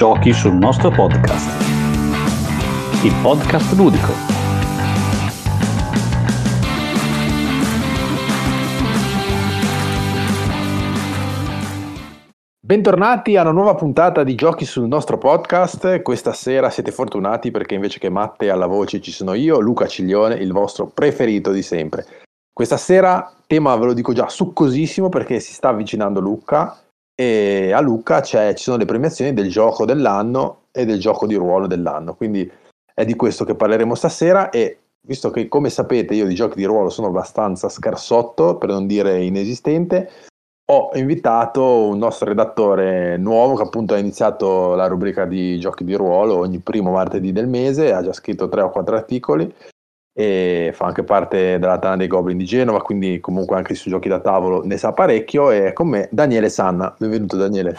Giochi sul nostro podcast. Il podcast ludico. Bentornati a una nuova puntata di Giochi sul nostro podcast. Questa sera siete fortunati perché invece che Matte alla voce ci sono io, Luca Ciglione, il vostro preferito di sempre. Questa sera, tema ve lo dico già, succosissimo perché si sta avvicinando Luca e a Lucca ci sono le premiazioni del gioco dell'anno e del gioco di ruolo dell'anno. Quindi è di questo che parleremo stasera e visto che come sapete io di giochi di ruolo sono abbastanza scarsotto, per non dire inesistente, ho invitato un nostro redattore nuovo che appunto ha iniziato la rubrica di giochi di ruolo ogni primo martedì del mese, ha già scritto tre o quattro articoli e fa anche parte della Tana dei Goblin di Genova, quindi comunque anche sui giochi da tavolo ne sa parecchio e con me Daniele Sanna. Benvenuto Daniele.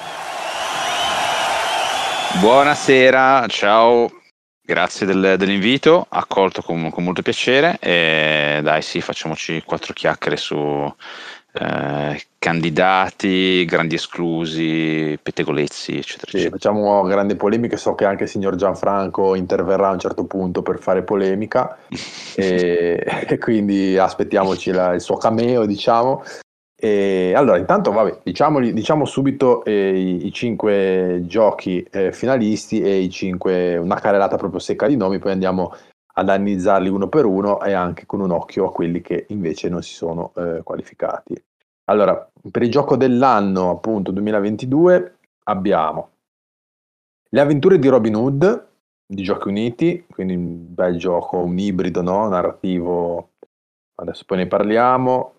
Buonasera, ciao, grazie del, dell'invito, accolto con, con, molto piacere e dai sì, facciamoci quattro chiacchiere su eh, candidati, grandi esclusi, pettegolezzi, eccetera, sì, eccetera. Facciamo grandi polemiche, so che anche il signor Gianfranco interverrà a un certo punto per fare polemica e, e, quindi aspettiamoci la, il suo cameo, diciamo. E allora, intanto, vabbè, diciamo subito eh, i, i, cinque giochi eh, finalisti e i cinque, una carrellata proprio secca di nomi, poi andiamo ad analizzarli uno per uno e anche con un occhio a quelli che invece non si sono eh, qualificati. Allora, per il gioco dell'anno, appunto 2022, abbiamo Le avventure di Robin Hood di Giochi Uniti, quindi un bel gioco, un ibrido no? narrativo, adesso poi ne parliamo,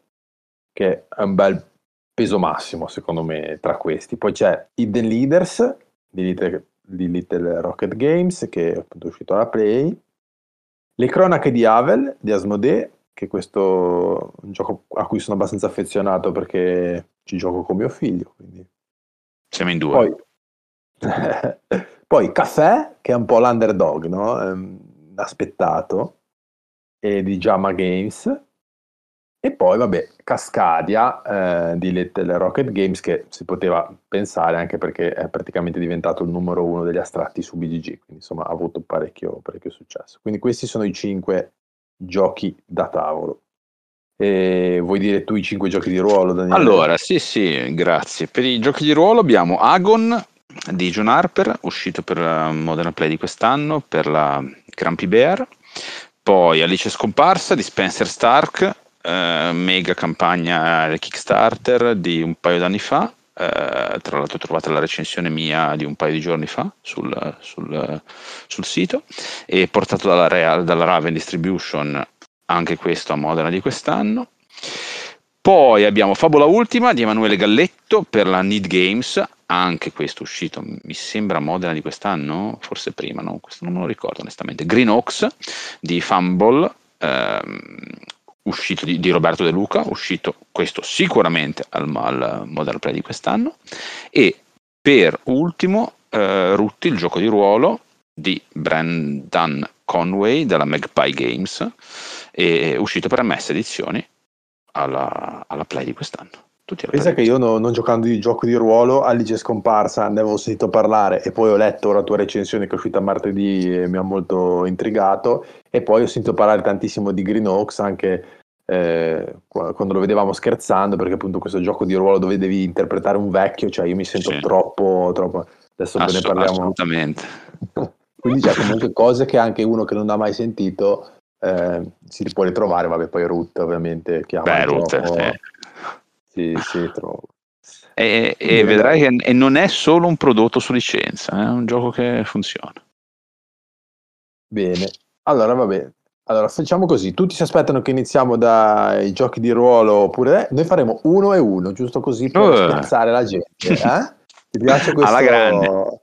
che è un bel peso massimo secondo me tra questi. Poi c'è Hidden Leaders di Little, di Little Rocket Games, che è appunto uscito alla Play, le cronache di Havel di Asmodee, che è questo un gioco a cui sono abbastanza affezionato perché ci gioco con mio figlio. Quindi. Siamo in due. Poi, poi Caffè, che è un po' l'underdog, no? Ehm, aspettato, e di Jama Games. E poi, vabbè, Cascadia eh, di Little Rocket Games, che si poteva pensare anche perché è praticamente diventato il numero uno degli astratti su BGG, quindi insomma ha avuto parecchio, parecchio successo. Quindi questi sono i cinque giochi da tavolo. E vuoi dire tu i cinque giochi di ruolo, Daniele? Allora, sì, sì, grazie. Per i giochi di ruolo abbiamo Agon di John Harper, uscito per la Modern Play di quest'anno, per la Grumpy Bear. Poi Alice Scomparsa di Spencer Stark, eh, mega campagna Kickstarter di un paio d'anni fa. Eh, tra l'altro trovate la recensione mia di un paio di giorni fa sul, sul, sul sito e portato dalla, Real, dalla Raven Distribution anche questo a Modena di quest'anno. Poi abbiamo Fabola Ultima di Emanuele Galletto per la Need Games, anche questo uscito, mi sembra Modena di quest'anno, forse prima, no? questo non me lo ricordo onestamente. Green Oaks di Fumble, ehm, uscito di, di, Roberto De Luca, uscito questo sicuramente al, al Modern Play di quest'anno, e per ultimo eh, Rutti, il gioco di ruolo di Brendan Conway della Magpie Games, uscito per MS edizioni alla, alla Play di quest'anno. Pensa che io no, non giocando di gioco di ruolo, Alice è scomparsa, ne avevo sentito parlare e poi ho letto la tua recensione che è uscita martedì e mi ha molto intrigato e poi ho sentito parlare tantissimo di Green Oaks anche eh, quando lo vedevamo scherzando perché appunto questo gioco di ruolo dove devi interpretare un vecchio, cioè io mi sento sì. troppo, troppo... Adesso Assolut- ne parliamo. Assolutamente. Quindi c'è comunque cose che anche uno che non ha mai sentito eh, si può ritrovare, vabbè poi Root ovviamente chiama Beh, Root, eh. Sì, sì, trovo. E, e vedrai che e non è solo un prodotto su licenza, è un gioco che funziona. Bene, allora vabbè, allora facciamo così, tutti si aspettano che iniziamo dai giochi di ruolo oppure noi faremo uno e uno, giusto così per uh. scherzare la gente. Eh? Ti piace questo? Alla grande.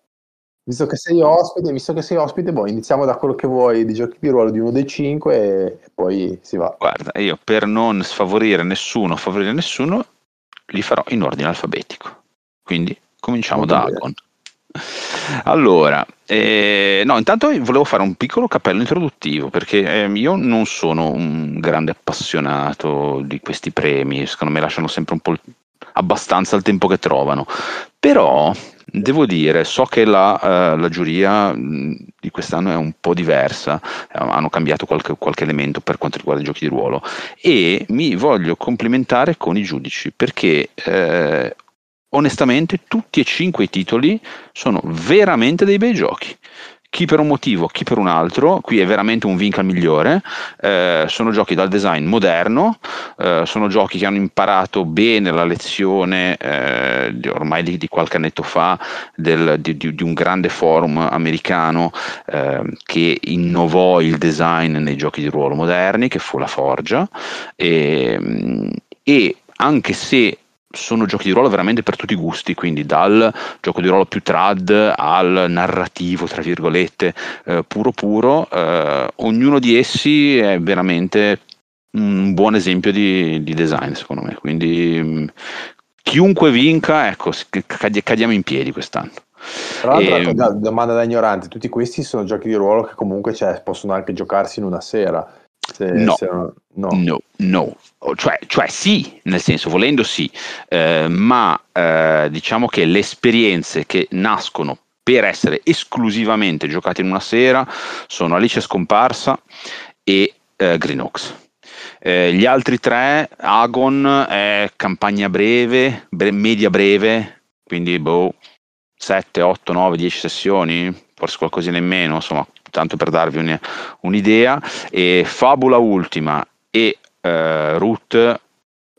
Visto che sei ospite, visto che sei ospite, boh, iniziamo da quello che vuoi di giochi di ruolo di uno dei cinque e, poi si va. Guarda, io per non sfavorire nessuno, favorire nessuno, li farò in ordine alfabetico. Quindi cominciamo Molto da. Agon. Allora, eh, no, intanto volevo fare un piccolo cappello introduttivo perché eh, io non sono un grande appassionato di questi premi, secondo me lasciano sempre un po' abbastanza il tempo che trovano. Però devo dire, so che la, uh, la giuria di quest'anno è un po' diversa, hanno cambiato qualche, qualche, elemento per quanto riguarda i giochi di ruolo e mi voglio complimentare con i giudici perché eh, onestamente tutti e cinque i titoli sono veramente dei bei giochi chi per un motivo, chi per un altro, qui è veramente un vinca migliore, eh, sono giochi dal design moderno, eh, sono giochi che hanno imparato bene la lezione eh, di, ormai di, di, qualche annetto fa del, di, di, un grande forum americano eh, che innovò il design nei giochi di ruolo moderni, che fu la Forgia, e, e anche se sono giochi di ruolo veramente per tutti i gusti, quindi dal gioco di ruolo più trad al narrativo, tra virgolette, eh, puro puro, eh, ognuno di essi è veramente un buon esempio di, di design, secondo me. Quindi mh, mm, chiunque vinca, ecco, cadiamo in piedi quest'anno. Tra l'altro, e... Ecco, domanda da ignorante, tutti questi sono giochi di ruolo che comunque cioè, possono anche giocarsi in una sera. Se, no, se no, no, no, cioè, cioè, sì, nel senso volendo sì, eh, ma eh, diciamo che le esperienze che nascono per essere esclusivamente giocate in una sera sono Alice Scomparsa e eh, Green Oaks. Eh, gli altri tre, Agon è campagna breve, bre- media breve, quindi boh, 7, 8, 9, 10 sessioni, forse qualcosina in meno, insomma, tanto per darvi un, un'idea. E Fabula Ultima e eh, Root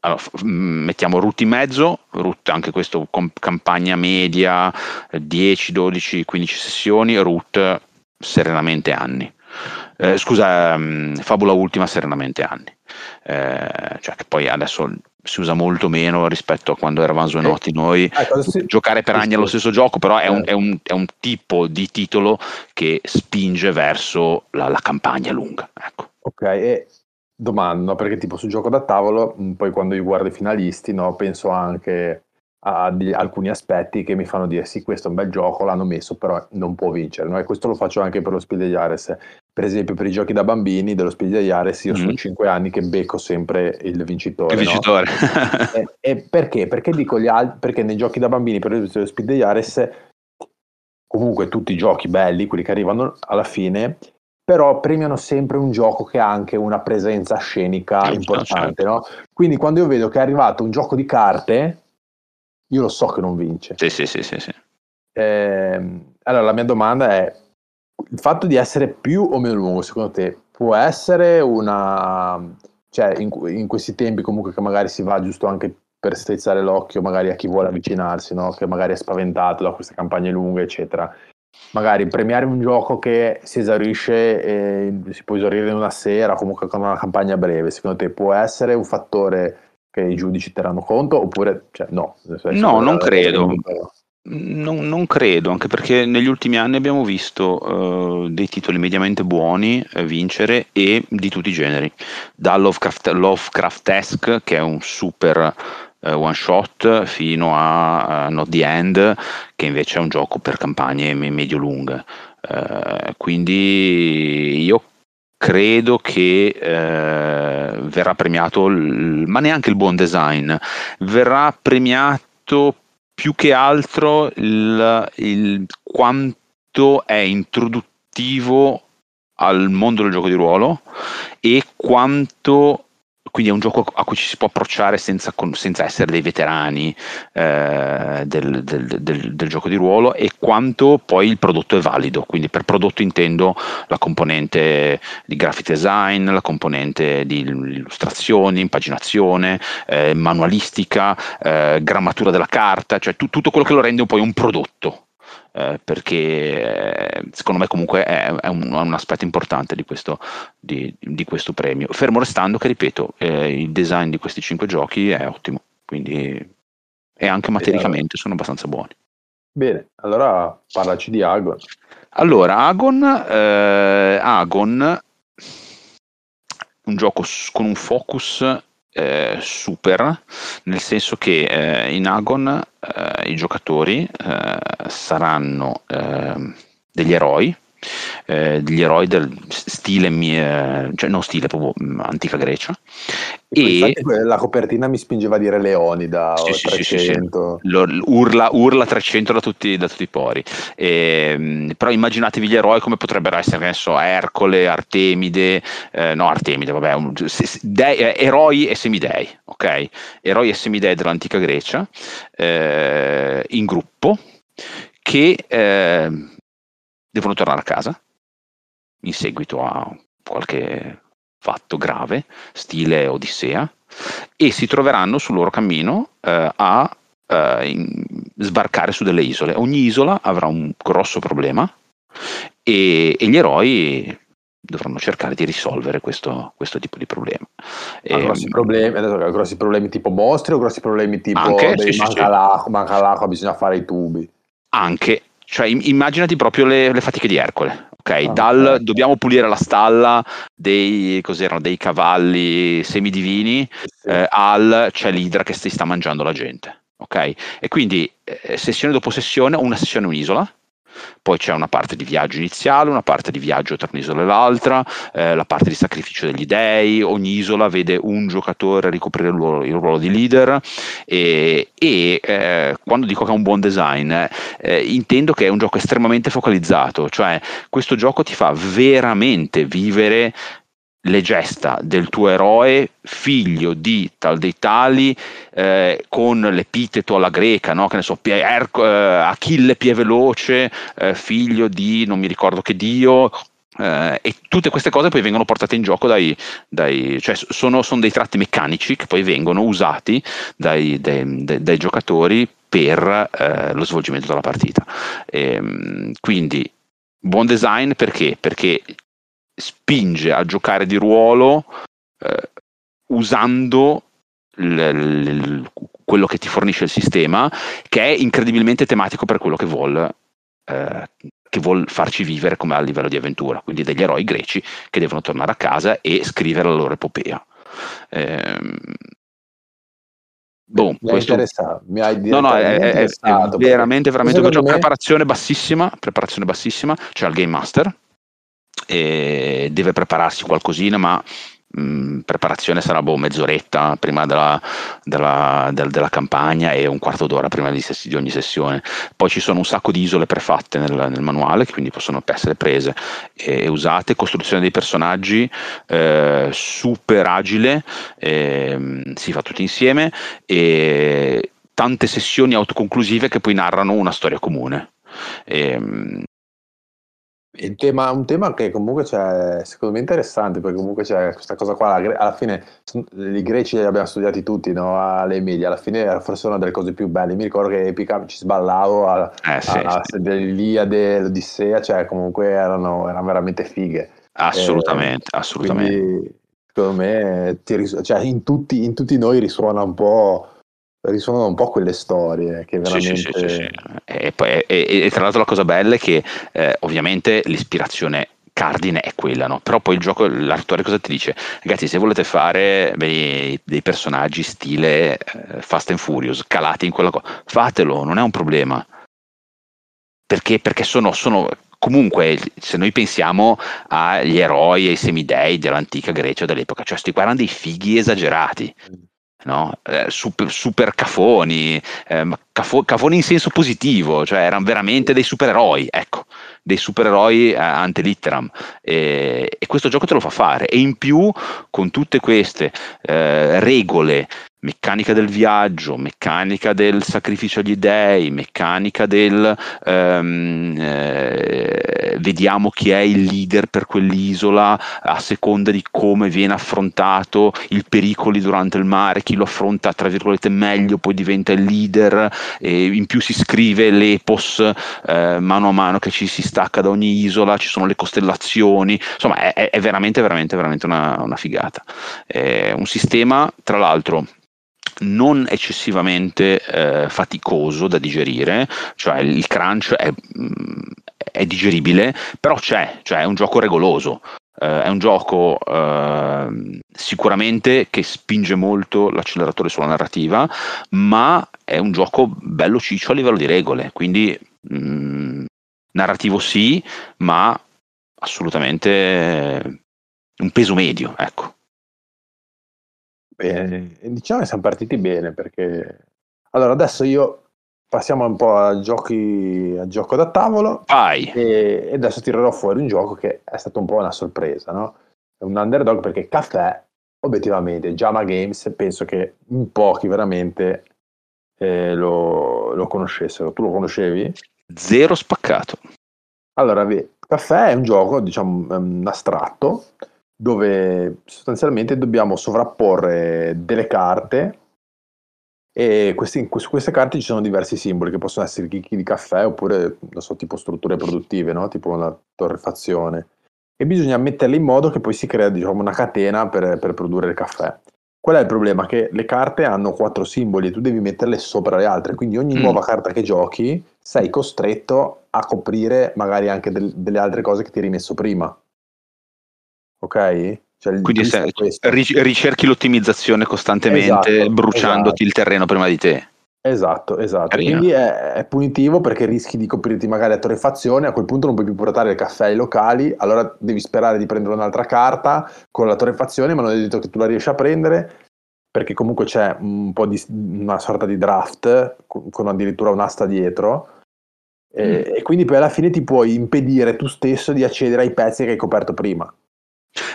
allora, mettiamo root in mezzo, root anche questo com- campagna media, 10, 12, 15 sessioni, root serenamente anni. Eh, scusa, um, Fabula Ultima serenamente anni. Eh, cioè che poi adesso si usa molto meno rispetto a quando eravamo suonati noi. Eh, si... Giocare per anni allo stesso gioco, però è un, è, un, è un, tipo di titolo che spinge verso la, la campagna lunga. Ecco. Ok, e domanda, perché tipo sul gioco da tavolo, poi quando io guardo i finalisti, no, penso anche a degli, alcuni aspetti che mi fanno dire sì, questo è un bel gioco, l'hanno messo, però non può vincere. No? E questo lo faccio anche per lo Spiel degli Ares. Per esempio, per i giochi da bambini dello Spiel degli Ares, io mm. sono 5 anni che becco sempre il vincitore. Il vincitore. No? e, e, perché? Perché dico gli altri? Perché nei giochi da bambini, per esempio, dello Spiel degli Ares, comunque tutti i giochi belli, quelli che arrivano alla fine, però premiano sempre un gioco che ha anche una presenza scenica certo, importante. Certo. No? Quindi quando io vedo che è arrivato un gioco di carte io lo so che non vince. Sì, sì, sì, sì. sì. Eh, allora la mia domanda è, il fatto di essere più o meno lungo, secondo te, può essere una... cioè in, in questi tempi comunque che magari si va giusto anche per strizzare l'occhio magari a chi vuole avvicinarsi, no? che magari è spaventato da queste campagne lunghe, eccetera. Magari premiare un gioco che si esaurisce e si può esaurire in una sera, comunque con una campagna breve, secondo te può essere un fattore che i giudici terranno conto oppure cioè, no? No, non credo. Non, non, credo, anche perché negli ultimi anni abbiamo visto uh, dei titoli mediamente buoni uh, vincere e di tutti i generi, da Lovecraft, Lovecraftesque, che è un super uh, one shot, fino a Not the End, che invece è un gioco per campagne medio-lunghe. quindi io credo che eh, verrà premiato, il, ma neanche il buon design, verrà premiato più che altro il, il quanto è introduttivo al mondo del gioco di ruolo e quanto quindi è un gioco a cui ci si può approcciare senza, senza essere dei veterani eh, del, del, del, del, gioco di ruolo e quanto poi il prodotto è valido. Quindi per prodotto intendo la componente di graphic design, la componente di illustrazione, impaginazione, eh, manualistica, eh, grammatura della carta, cioè tu, tutto quello che lo rende poi un prodotto eh, perché eh, secondo me comunque è, è, un, è, un, aspetto importante di questo, di, di questo premio. Fermo restando che, ripeto, eh, il design di questi cinque giochi è ottimo, quindi e anche materialmente sono abbastanza buoni. Bene, allora parlaci di Agon. Allora, Agon, eh, Agon un gioco con un focus eh, super, nel senso che eh, in Agon eh, i giocatori eh, saranno ehm, degli eroi eh, degli eroi del stile, eh, cioè non stile, proprio mm, antica Grecia. E, la copertina mi spingeva a dire Leonida sì, sì, 300. Sì, sì, urla, urla 300 da tutti, da tutti i pori. E, ehm, però immaginatevi gli eroi come potrebbero essere, che so, Ercole, Artemide, eh, no Artemide, vabbè, un, de, eh, eroi e semidei, ok? Eroi e semidei dell'antica Grecia, eh, in gruppo, che eh, devono tornare a casa in seguito a qualche fatto grave, stile Odissea, e si troveranno sul loro cammino eh, a eh, in, sbarcare su delle isole. Ogni isola avrà un grosso problema e, e gli eroi dovranno cercare di risolvere questo, questo tipo di problema. Ma e, grossi, problemi, adesso, grossi problemi tipo mostri o grossi problemi tipo anche, manca, sì, l'acqua, sì. manca l'acqua, bisogna fare i tubi? Anche, cioè immaginati proprio le, le fatiche di Ercole. Ok, ah, dal okay. dobbiamo pulire la stalla dei, dei cavalli semidivini sì. eh, al c'è l'idra che si sta mangiando la gente. Ok, e quindi eh, sessione dopo sessione, una sessione un'isola, poi c'è una parte di viaggio iniziale, una parte di viaggio tra un'isola e l'altra, eh, la parte di sacrificio degli dei, ogni isola vede un giocatore ricoprire il ruolo, il ruolo di leader e, e eh, quando dico che ha un buon design eh, intendo che è un gioco estremamente focalizzato, cioè questo gioco ti fa veramente vivere le gesta del tuo eroe, figlio di tal dei tali, eh, con l'epiteto alla greca, no? che ne so, Erco, eh, Achille pie veloce, eh, figlio di non mi ricordo che dio. Eh, e tutte queste cose poi vengono portate in gioco dai, dai cioè sono, sono, dei tratti meccanici che poi vengono usati dai, dai, dai giocatori per eh, lo svolgimento della partita. E, ehm, quindi buon design perché? Perché spinge a giocare di ruolo eh, usando l, l, quello che ti fornisce il sistema, che è incredibilmente tematico per quello che vuole. Eh, che vuol farci vivere come a livello di avventura, quindi degli eroi greci che devono tornare a casa e scrivere la loro epopea. Eh, boh, mi, questo... mi hai no, no, è, è, è veramente, veramente me... preparazione bassissima, preparazione bassissima, c'è il Game Master, e deve prepararsi qualcosina, ma mh, mm, preparazione sarà boh, mezz'oretta prima della, della, del, della, campagna e un quarto d'ora prima di, di, ogni sessione. Poi ci sono un sacco di isole prefatte nel, nel manuale che quindi possono essere prese e usate. Costruzione dei personaggi eh, super agile, eh, si fa tutti insieme e tante sessioni autoconclusive che poi narrano una storia comune. E, il tema, un tema che comunque c'è, secondo me interessante, perché comunque c'è questa cosa qua, alla fine i greci li abbiamo studiati tutti no? alle medie, alla fine forse una delle cose più belle, mi ricordo che Epica ci sballavo a, eh, sì, a, sì. dell'Iliade, l'Odissea, cioè comunque erano, erano veramente fighe. Assolutamente, eh, assolutamente. Quindi, secondo me cioè, in, tutti, in tutti noi risuona un po' risuonano un po' quelle storie che veramente... Sì, sì, sì, e, poi, e, e, tra l'altro la cosa bella è che eh, ovviamente l'ispirazione cardine è quella, no? Però poi il gioco, l'autore cosa ti dice? Ragazzi, se volete fare dei, dei personaggi stile eh, Fast and Furious, calati in quella cosa, fatelo, non è un problema. Perché? Perché sono, sono comunque se noi pensiamo agli eroi e ai semidei dell'antica Grecia dell'epoca, cioè sti qua erano dei fighi esagerati. No? eh, super, super, cafoni, eh, cafo, cafoni in senso positivo, cioè erano veramente dei supereroi, ecco, dei supereroi eh, ante litteram. E, e, questo gioco te lo fa fare. E in più, con tutte queste eh, regole meccanica del viaggio, meccanica del sacrificio agli dei, meccanica del um, eh, vediamo chi è il leader per quell'isola a seconda di come viene affrontato il pericoli durante il mare, chi lo affronta tra virgolette meglio poi diventa il leader e in più si scrive l'epos eh, mano a mano che ci si stacca da ogni isola, ci sono le costellazioni, insomma è, è veramente veramente veramente una, una figata. È un sistema tra l'altro non eccessivamente eh, faticoso da digerire, cioè il crunch è, mm, è digeribile, però c'è, cioè è un gioco regoloso. Uh, è un gioco uh, sicuramente che spinge molto l'acceleratore sulla narrativa, ma è un gioco bello ciccio a livello di regole, quindi mh, mm, narrativo sì, ma assolutamente un peso medio, ecco. Bene, diciamo che siamo partiti bene perché... Allora, adesso io passiamo un po' a giochi a gioco da tavolo Vai. E, e, adesso tirerò fuori un gioco che è stato un po' una sorpresa, no? È un underdog perché Caffè, obiettivamente, Jama Games, penso che in pochi veramente eh, lo, lo, conoscessero. Tu lo conoscevi? Zero spaccato. Allora, Caffè è un gioco, diciamo, um, astratto, dove sostanzialmente dobbiamo sovrapporre delle carte e questi, su queste carte ci sono diversi simboli che possono essere chicchi di caffè oppure, non so, tipo strutture produttive, no? tipo una torrefazione. E bisogna metterle in modo che poi si crea diciamo, una catena per, per produrre il caffè. Qual è il problema? Che le carte hanno quattro simboli e tu devi metterle sopra le altre, quindi ogni mm. nuova carta che giochi sei costretto a coprire magari anche del, delle altre cose che ti hai rimesso prima ok? Cioè, Quindi se, ricerchi l'ottimizzazione costantemente esatto, bruciandoti esatto. il terreno prima di te. Esatto, esatto. Carino. Quindi è, è, punitivo perché rischi di coprirti magari a torrefazione, a quel punto non puoi più portare il caffè ai locali, allora devi sperare di prendere un'altra carta con la torrefazione, ma non è detto che tu la riesci a prendere perché comunque c'è un po' di una sorta di draft con addirittura un'asta dietro. E, mm. e quindi poi alla fine ti puoi impedire tu stesso di accedere ai pezzi che hai coperto prima.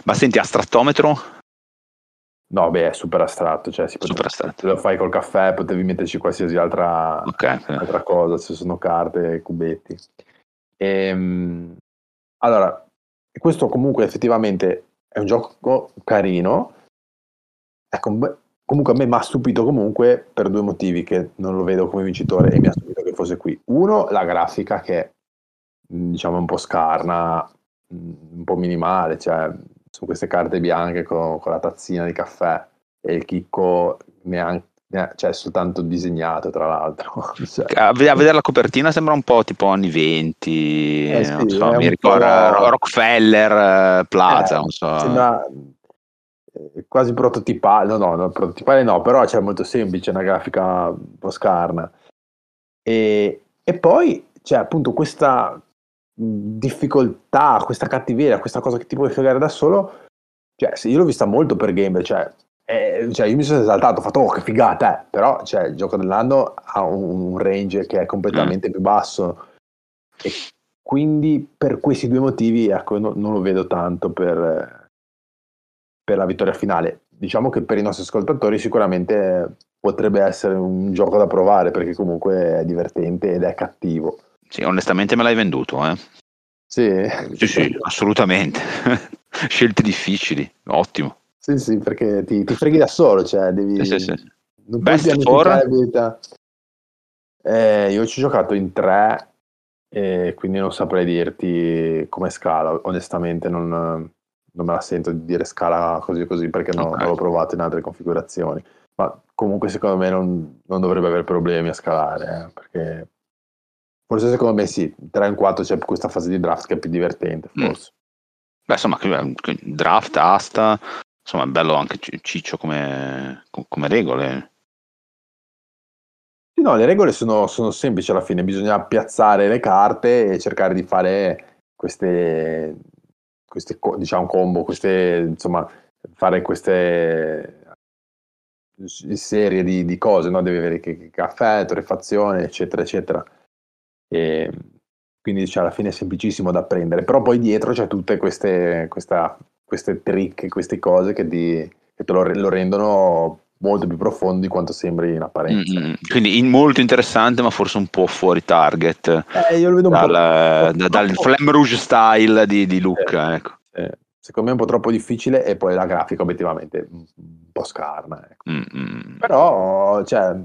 Ma senti, astrattometro? No, beh, è super astratto, cioè si super astratto. Se lo fai col caffè potevi metterci qualsiasi altra, okay, altra cosa, se sono carte, cubetti. E, ehm, allora, questo comunque effettivamente è un gioco carino. Ecco, comunque a me mi ha stupito comunque per due motivi che non lo vedo come vincitore e mi ha stupito che fosse qui. Uno, la grafica che diciamo è un po' scarna, un po' minimale, cioè su queste carte bianche con, con la tazzina di caffè e il chicco neanche cioè soltanto disegnato tra l'altro cioè. a, vedere la copertina sembra un po' tipo anni 20 eh sì, so, mi ricorda Rockefeller eh, Plaza eh, so. sembra eh, quasi prototipale no no, prototipale no però c'è cioè, molto semplice una grafica un po' scarna e, e poi c'è appunto questa difficoltà, questa cattiveria, questa cosa che ti puoi fregare da solo, cioè, se io l'ho vista molto per game, cioè, eh, cioè io mi sono esaltato, ho fatto, oh che figata, eh. però cioè, il gioco dell'anno ha un, un range che è completamente mm. più basso e quindi per questi due motivi ecco, no, non lo vedo tanto per, per la vittoria finale. Diciamo che per i nostri ascoltatori sicuramente potrebbe essere un gioco da provare perché comunque è divertente ed è cattivo. Sì, onestamente me l'hai venduto, eh. Sì, sì, sì assolutamente. Scelte difficili, ottimo. Sì, sì, perché ti, ti freghi da solo, cioè devi... Sì, sì, sì. Non Best for? Eh, io ci ho giocato in tre, e quindi non saprei dirti come scala, onestamente non, non me la sento di dire scala così così perché okay. non l'ho provato in altre configurazioni. Ma comunque secondo me non, non dovrebbe avere problemi a scalare, eh, perché Forse secondo me sì, 3 in 4 c'è questa fase di draft che è più divertente, mm. forse. Mm. Beh, insomma, draft, asta, insomma, è bello anche ciccio come, come regole. Sì, no, le regole sono, sono, semplici alla fine, bisogna piazzare le carte e cercare di fare queste, queste diciamo, combo, queste, insomma, fare queste serie di, di cose, no? Devi avere caffè, torrefazione, eccetera, eccetera. E quindi cioè, alla fine è semplicissimo da apprendere, però poi dietro c'è tutte queste, questa, queste trick, queste cose che, ti, che te lo, lo, rendono molto più profondo di quanto sembri in apparenza. Mm-hmm. Quindi in molto interessante, ma forse un po' fuori target. Eh, io lo vedo un dal, po'. Da, dal Flame Rouge style di, di Luca. Eh, ecco. eh, secondo me è un po' troppo difficile e poi la grafica obiettivamente un po' scarna. Ecco. Mm-hmm. Però, cioè,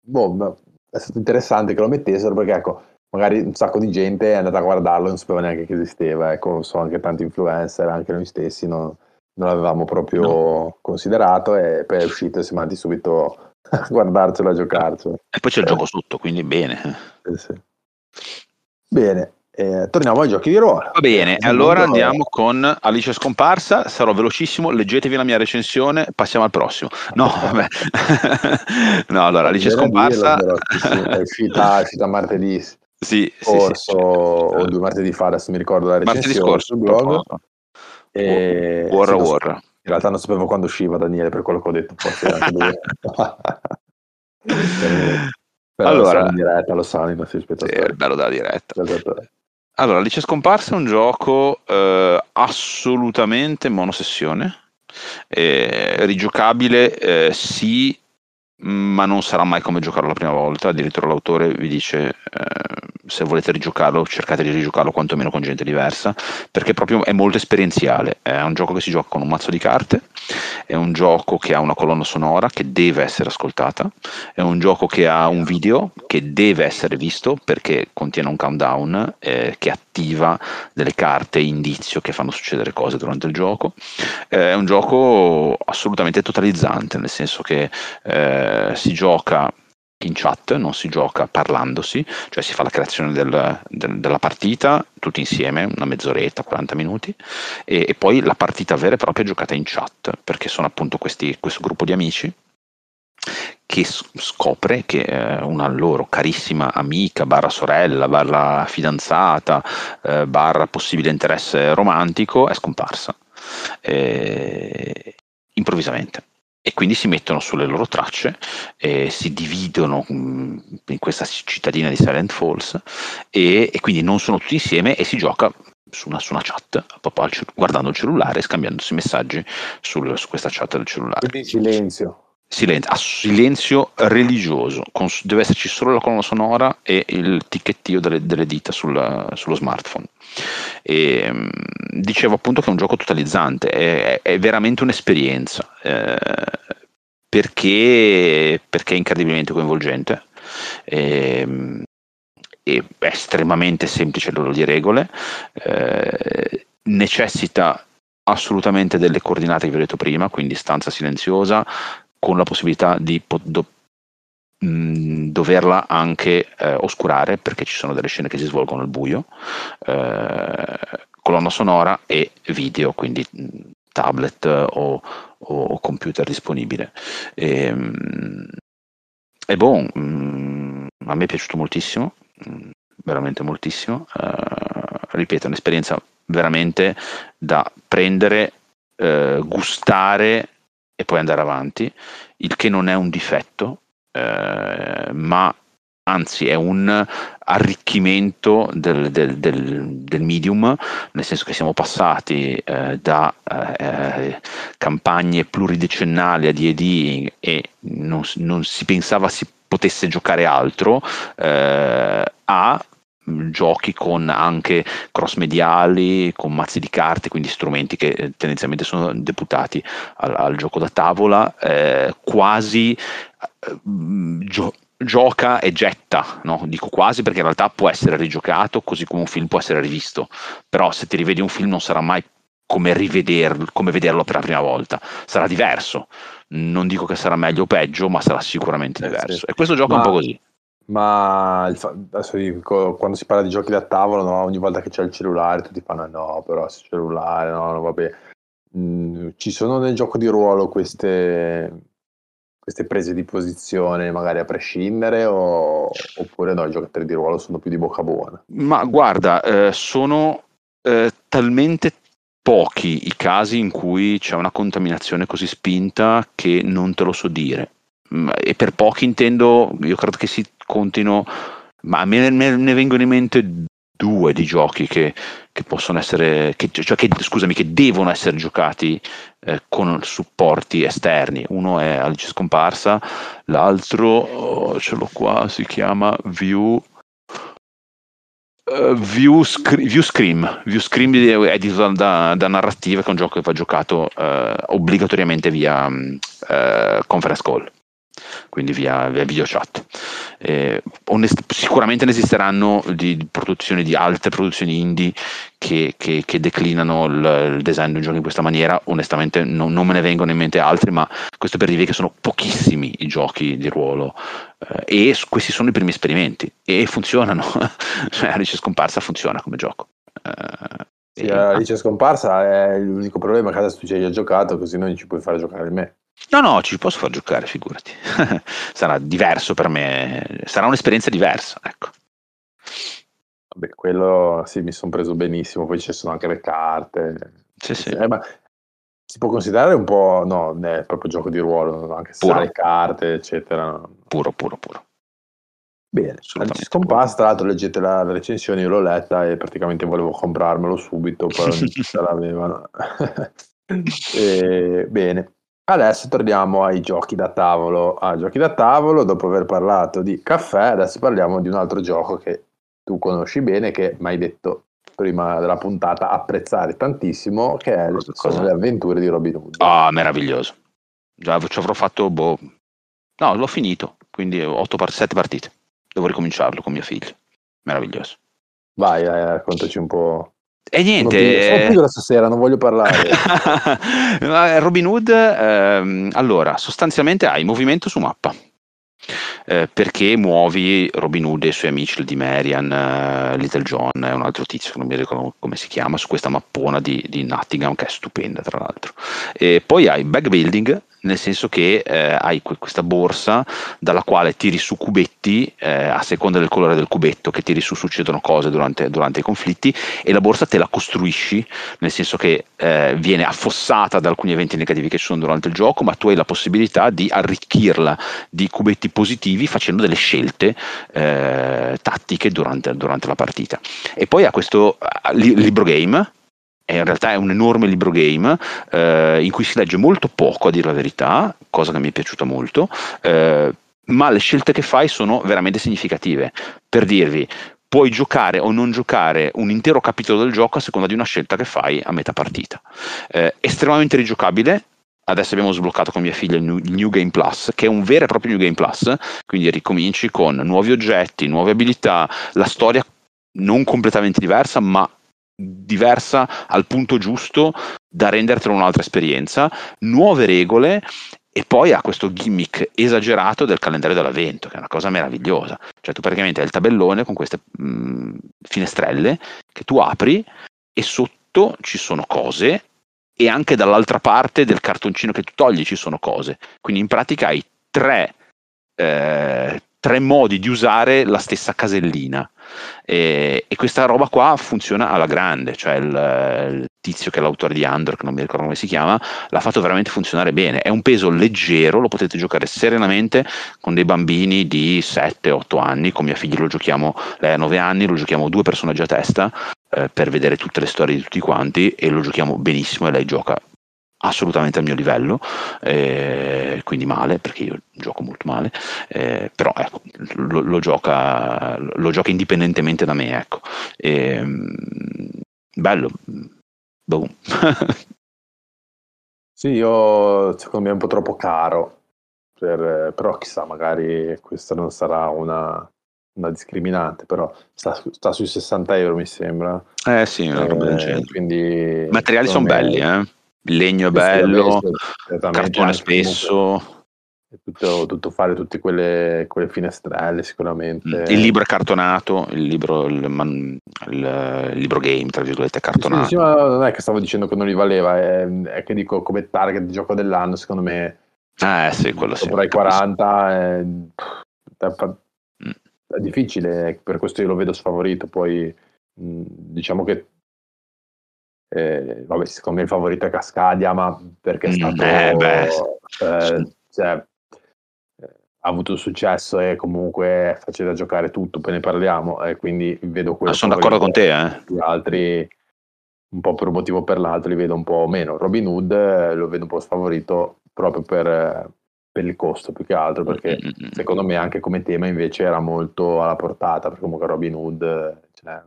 boh, è stato interessante che lo mettessero perché ecco, magari un sacco di gente è andata a guardarlo e non sapeva neanche che esisteva, ecco, so anche tanti influencer, anche noi stessi non, non l'avevamo proprio no. considerato e poi è uscito e siamo andati subito a guardarcelo, a giocarcelo. E poi c'è il gioco sotto, quindi bene. Sì, sì. Bene, eh, torniamo ai giochi di ruolo. Va bene, eh, allora andiamo con Alice Scomparsa. Sarò velocissimo, leggetevi la mia recensione, passiamo al prossimo. No, vabbè. no, allora Alice Scomparsa. Dirlo, però, è, uscita, è uscita martedì. sì, scorso sì, sì, o due martedì fa, adesso mi ricordo la Martedì recensione scorso, sul blog. E... War sì, non so- War. in realtà non sapevo quando usciva Daniele, per quello che ho detto. Però Allora- in diretta, lo sanno i nostri Sì, è spettatori. bello da diretta. Allora, Lice Scomparsa è un gioco eh, assolutamente monosessione, eh, rigiocabile eh, sì, ma non sarà mai come giocarlo la prima volta, addirittura l'autore vi dice eh, se volete rigiocarlo cercate di rigiocarlo quantomeno con gente diversa, perché proprio è molto esperienziale, è un gioco che si gioca con un mazzo di carte, è un gioco che ha una colonna sonora che deve essere ascoltata, è un gioco che ha un video che deve essere visto perché contiene un countdown eh, che attiva delle carte indizio che fanno succedere cose durante il gioco. Eh, è un gioco assolutamente totalizzante, nel senso che eh, si gioca in chat, non si gioca parlandosi, cioè si fa la creazione del- del- della partita tutti insieme, una mezz'oretta, 40 minuti, e, e poi la partita vera e propria è giocata in chat, perché sono appunto questi, questo gruppo di amici che scopre che eh, una loro carissima amica, barra sorella, barra fidanzata, eh, barra possibile interesse romantico è scomparsa eh, improvvisamente. E quindi si mettono sulle loro tracce, e si dividono mm, in questa cittadina di Silent Falls e, e quindi non sono tutti insieme e si gioca su una, su una chat, guardando il cellulare e scambiandosi messaggi sul- su questa chat del cellulare. Quindi silenzio. Silenzio, a silenzio religioso, con- deve esserci solo la colonna sonora e il ticchettio delle, delle dita sul- sullo smartphone. E, mm, dicevo appunto che è un gioco totalizzante, è, è veramente un'esperienza, eh, perché, perché è incredibilmente coinvolgente. E, e è estremamente semplice livello di regole, eh, necessita assolutamente delle coordinate che vi ho detto prima, quindi stanza silenziosa, con la possibilità di po- do- mh, doverla anche eh, oscurare perché ci sono delle scene che si svolgono al buio, eh, colonna sonora e video, quindi mh, tablet o, o computer disponibile. E, mh, è buon, mh, a me è piaciuto moltissimo, veramente moltissimo. eh, ripeto, è un'esperienza veramente da prendere, eh, gustare e poi andare avanti, il che non è un difetto, eh, ma anzi è un arricchimento del, del- del- del medium, nel senso che siamo passati eh, da eh, campagne pluridecennali a D&D e non, non si pensava si potesse giocare altro, eh, a giochi con anche cross mediali, con mazzi di carte, quindi strumenti che eh, tendenzialmente sono deputati al, al gioco da tavola, eh, quasi eh, gio- gioca e getta, no? dico quasi perché in realtà può essere rigiocato così come un film può essere rivisto, però se ti rivedi un film non sarà mai come rivederlo, come vederlo per la prima volta, sarà diverso. Non dico che sarà meglio o peggio, ma sarà sicuramente Eh, diverso. E questo gioco è un Ma- po' così. Ma fa- adesso dico, quando si parla di giochi da tavolo, no, ogni volta che c'è il cellulare, tutti fanno no, però se cellulare, no, no, vabbè. Mm, ci sono nel gioco di ruolo queste, queste prese di posizione, magari a prescindere, o- oppure no, i giocatori di ruolo sono più di bocca buona. Ma guarda, eh, sono eh, talmente pochi i casi in cui c'è una contaminazione così spinta che non te lo so dire. Mm, E per pochi intendo, io credo che si contino, ma me me- ne vengono in mente due di giochi che, che possono essere, che, cioè che, scusami, che devono essere giocati eh, con supporti esterni. Uno è Alice Scomparsa, l'altro oh, ce l'ho qua, si chiama View. Uh, View, Scre- View Scream, View Scream è edito da, da Narrativa, che è un gioco che va giocato eh, obbligatoriamente via eh, conference call, quindi via, via video chat. Eh, onest- sicuramente ne esisteranno di, di produzioni di altre produzioni indie che, che- che declinano il, il design di un gioco in questa maniera. Onestamente non, non me ne vengono in mente altri, ma questo per dirvi che sono pochissimi i giochi di ruolo eh, e questi sono i primi esperimenti e funzionano. cioè, Alice Scomparsa funziona come gioco. Eh, Sì, Alice scomparsa è l'unico problema che adesso tu ci hai già giocato, così non ci puoi fare giocare me. No, no, ci posso far giocare, figurati. Sarà diverso per me, sarà un'esperienza diversa, ecco. Vabbè, quello sì, mi sono preso benissimo, poi ci sono anche le carte. Sì, sì. Eh, ma si può considerare un po', no, è proprio gioco di ruolo, anche se le carte, eccetera. Puro, puro, puro. Bene, scomparsa, tra l'altro leggete la, la recensione, io l'ho letta e praticamente volevo comprarmelo subito, però non ce l'avevano. E, bene, adesso torniamo ai giochi da tavolo. Ah, giochi da tavolo, dopo aver parlato di caffè, adesso parliamo di un altro gioco che tu conosci bene, che mi hai detto prima della puntata apprezzare tantissimo, che è, Cosa- le avventure di Robin Hood. Ah, meraviglioso. Già ci avrò fatto, boh... No, l'ho finito, quindi 8 par- 7 partite. Devo ricominciarlo con mia figlia. Meraviglioso. Vai, eh, raccontaci un po'. E niente... Pigro- sono pigro stasera, non voglio parlare. Ma Robin Hood, ehm, allora, sostanzialmente hai movimento su mappa. Eh, perché muovi Robin Hood e i suoi amici, il di Marian, eh, Little John e un altro tizio che non mi ricordo come si chiama, su questa mappona di, di Nottingham che è stupenda tra l'altro. E poi hai back building, nel senso che eh, hai que- questa borsa dalla quale tiri su cubetti eh, a seconda del colore del cubetto che tiri su succedono cose durante, durante i conflitti e la borsa te la costruisci nel senso che eh, viene affossata da alcuni eventi negativi che ci sono durante il gioco ma tu hai la possibilità di arricchirla di cubetti positivi facendo delle scelte eh, tattiche durante, durante la partita. E poi ha questo eh, li- libro game in realtà è un enorme libro game eh, in cui si legge molto poco a dire la verità, cosa che mi è piaciuta molto, eh, ma le scelte che fai sono veramente significative. Per dirvi, puoi giocare o non giocare un intero capitolo del gioco a seconda di una scelta che fai a metà partita. Eh, estremamente rigiocabile. Adesso abbiamo sbloccato con mia figlia il New, il New Game Plus, che è un vero e proprio New Game Plus, quindi ricominci con nuovi oggetti, nuove abilità, la storia non completamente diversa, ma diversa al punto giusto da rendertelo un'altra esperienza, nuove regole e poi ha questo gimmick esagerato del calendario dell'avvento, che è una cosa meravigliosa. Cioè tu praticamente hai il tabellone con queste mh, finestrelle che tu apri e sotto ci sono cose e anche dall'altra parte del cartoncino che tu togli ci sono cose. Quindi in pratica hai tre, eh, tre modi di usare la stessa casellina. E, e questa roba qua funziona alla grande, cioè il, il tizio che è l'autore di Andor, che non mi ricordo come si chiama, l'ha fatto veramente funzionare bene. È un peso leggero, lo potete giocare serenamente con dei bambini di 7-8 anni, con mia figlia lo giochiamo, lei ha 9 anni, lo giochiamo due personaggi a testa eh, per vedere tutte le storie di tutti quanti e lo giochiamo benissimo e lei gioca assolutamente al mio livello, eh, quindi male perché io gioco molto male, eh, però ecco, lo, lo, gioca, lo gioca indipendentemente da me, ecco. E, bello, boom. sì, io secondo me è un po' troppo caro, per, però chissà, magari questa non sarà una, una discriminante, però sta, sta, sui 60 euro mi sembra. Eh sì, una roba del genere. Quindi, I materiali sono belli, eh. Il legno è bello, cartone spesso. Tutto, tutto, fare tutte quelle, quelle, finestrelle sicuramente. Il libro è cartonato, il libro, il, il, il libro game, tra virgolette, è cartonato. Sì, sì, ma non è che stavo dicendo che non li valeva, è, è che dico come target di gioco dell'anno, secondo me. Eh sì, quello sì. Sopra i 40 è, è, è, difficile, per questo io lo vedo sfavorito. Poi diciamo che eh, vabbè, secondo me il favorito è Cascadia, ma perché è stato eh, eh, cioè, ha avuto successo e comunque è facile da giocare tutto, poi ne parliamo e quindi vedo quello. Ah, sono d'accordo con te, eh. Gli altri un po' per un motivo o per l'altro li vedo un po' meno. Robin Hood eh, lo vedo un po' sfavorito proprio per, per il costo più che altro, perché mm-hmm. secondo me anche come tema invece era molto alla portata, perché comunque Robin Hood cioè,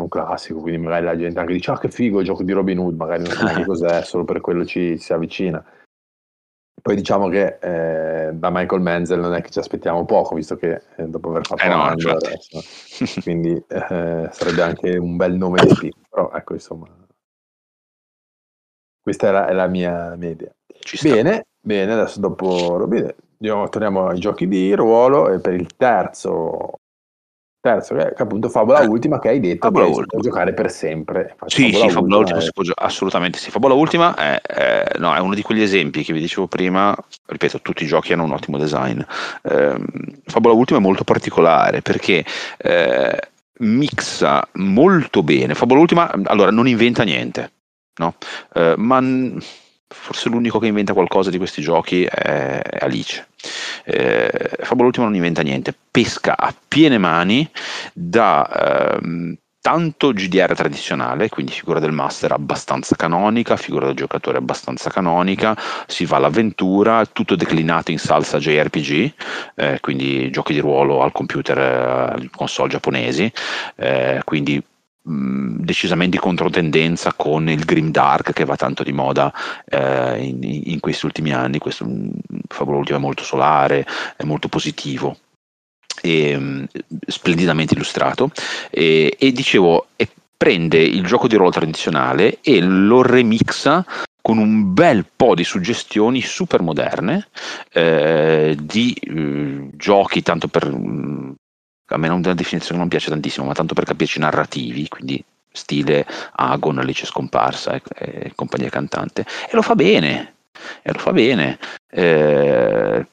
è un classico, quindi magari la gente anche dice ah che figo il gioco di Robin Hood, magari non sa neanche cos'è, solo per quello ci si avvicina. Poi diciamo che eh, da Michael Menzel non è che ci aspettiamo poco, visto che eh, dopo aver fatto eh no, adesso, quindi eh, sarebbe anche un bel nome di team. Però ecco, insomma, questa è la, è la mia, mia, idea. Bene, bene, adesso dopo Robin, torniamo ai giochi di ruolo e per il terzo terzo che, che appunto Favola Eh, Ultima che hai detto Favola che si può giocare per sempre Infatti, Sì, sì, Fabola Ultima è- si può gio- assolutamente sì. Fabola Ultima è, è- no, è uno di quegli esempi che vi dicevo prima, ripeto, tutti i giochi hanno un ottimo design. Ehm, Fabola Ultima è molto particolare perché eh, mixa molto bene. Fabula Ultima, allora, non inventa niente, no? Eh, ma forse l'unico che inventa qualcosa di questi giochi è, Alice. Eh, Fabula Ultima non inventa niente, pesca a piene mani da ehm, tanto GDR tradizionale, quindi figura del master abbastanza canonica, figura del giocatore abbastanza canonica, si va all'avventura, tutto declinato in salsa JRPG, eh, quindi giochi di ruolo al computer, eh, console giapponesi, eh, quindi decisamente in controtendenza con il Grim Dark che va tanto di moda eh, in, in, questi ultimi anni. Questo Ultima è molto solare, è molto positivo e, um, splendidamente illustrato e, e dicevo e prende il gioco di ruolo tradizionale e lo remixa con un bel po' di suggestioni super moderne eh, di eh, giochi tanto per a me non, una definizione non piace tantissimo ma tanto per capirci narrativi quindi stile Agon, Alice scomparsa e, e compagnia cantante e lo fa bene e lo fa bene eh,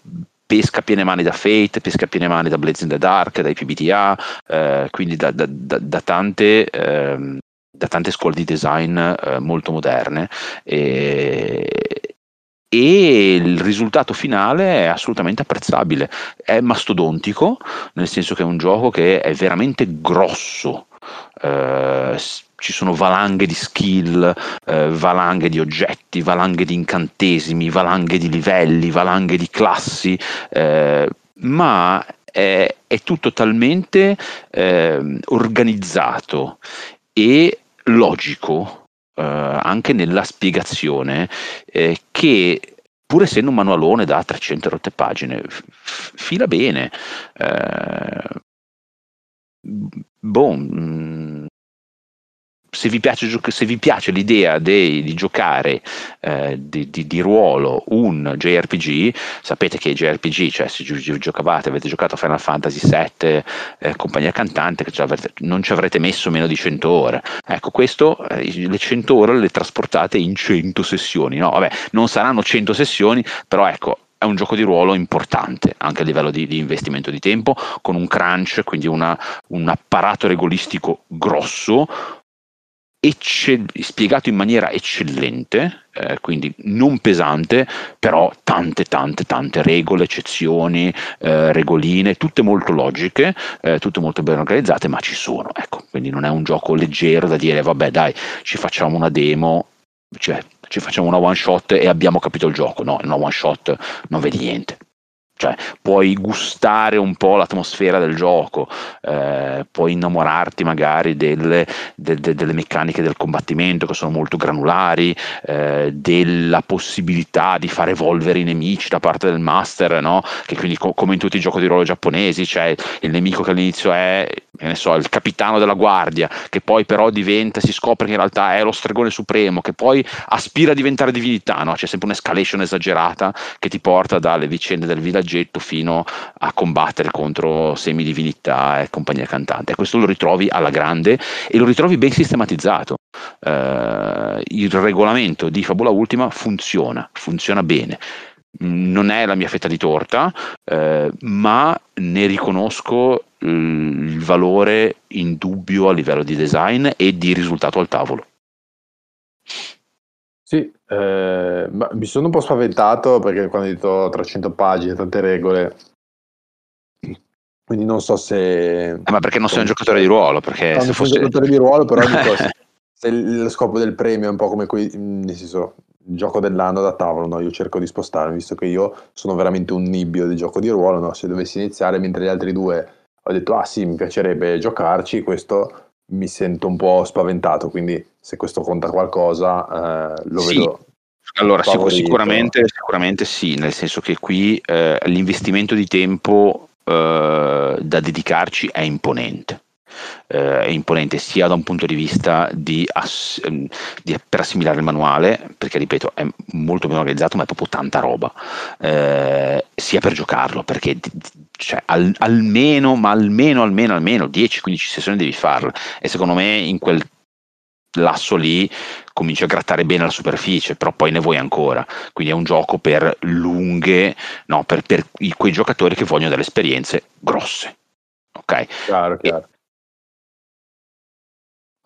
pesca piene mani da Fate, pesca piene mani da Blades in the Dark, dai PBTA, eh, quindi da, da, da, da tante, eh, da tante scuole di design eh, molto moderne. E, e il risultato finale è assolutamente apprezzabile. È mastodontico, nel senso che è un gioco che è veramente grosso. Eh, ci sono valanghe di skill, eh, valanghe di oggetti, valanghe di incantesimi, valanghe di livelli, valanghe di classi, eh, ma è, è, tutto talmente eh, organizzato e logico eh, anche nella spiegazione eh, che pur essendo un manualone da 300 rotte pagine, f- fila bene. Eh, boh, mh, se vi piace, piace l'idea di, giocare eh, di, di, di, ruolo un JRPG, sapete che i JRPG, cioè se gi- giocavate, avete giocato Final Fantasy VII, eh, compagnia cantante, non ci avrete messo meno di 100 ore. Ecco, questo, eh, le 100 ore le trasportate in 100 sessioni. No? Vabbè, non saranno 100 sessioni, però ecco, è un gioco di ruolo importante anche a livello di, di investimento di tempo, con un crunch, quindi una, un apparato regolistico grosso, eccell- spiegato in maniera eccellente, eh, quindi non pesante, però tante, tante, tante regole, eccezioni, eh, regoline, tutte molto logiche, eh, tutte molto ben organizzate, ma ci sono. Ecco, quindi non è un gioco leggero da dire, vabbè, dai, ci facciamo una demo, cioè ci facciamo una one shot e abbiamo capito il gioco. No, in una one shot non vedi niente cioè puoi gustare un po' l'atmosfera del gioco, eh, puoi innamorarti magari delle, de, de, delle, meccaniche del combattimento che sono molto granulari, eh, della possibilità di far evolvere i nemici da parte del master, no? che quindi co- come in tutti i giochi di ruolo giapponesi, cioè il nemico che all'inizio è so, il capitano della guardia, che poi però diventa, si scopre che in realtà è lo stregone supremo, che poi aspira a diventare divinità, no? c'è sempre un'escalation esagerata che ti porta dalle vicende del villaggio progetto fino a combattere contro semidivinità e compagnia cantante. Questo lo ritrovi alla grande e lo ritrovi ben sistematizzato. Uh, il regolamento di Fabula Ultima funziona, funziona bene. Non è la mia fetta di torta, uh, ma ne riconosco il valore indubbio a livello di design e di risultato al tavolo. Sì, eh, mi sono un po' spaventato perché quando hai detto 300 pagine, tante regole, quindi non so se... Eh, ma perché non sei un giocatore di ruolo? Perché no, se fosse... un giocatore di ruolo, però dico, se, se lo scopo del premio è un po' come qui, nel senso, gioco dell'anno da tavolo, no? io cerco di spostarmi, visto che io sono veramente un nibbio di gioco di ruolo, no? se dovessi iniziare mentre gli altri due ho detto, ah sì, mi piacerebbe giocarci, questo mi sento un po' spaventato, quindi se questo conta qualcosa eh, lo sì. vedo. Allora, sicuramente, sicuramente sì, nel senso che qui eh, l'investimento di tempo eh, da dedicarci è imponente eh, è imponente sia da un punto di vista di, ass- ehm, di, per assimilare il manuale, perché ripeto è molto ben organizzato ma è proprio tanta roba, eh, sia per giocarlo, perché cioè, al, almeno, ma almeno, almeno, almeno 10-15 sessioni devi farle e secondo me in quel lasso lì cominci a grattare bene la superficie, però poi ne vuoi ancora. Quindi è un gioco per lunghe, no, per, per quei giocatori che vogliono delle esperienze grosse. Ok? Chiaro, chiaro.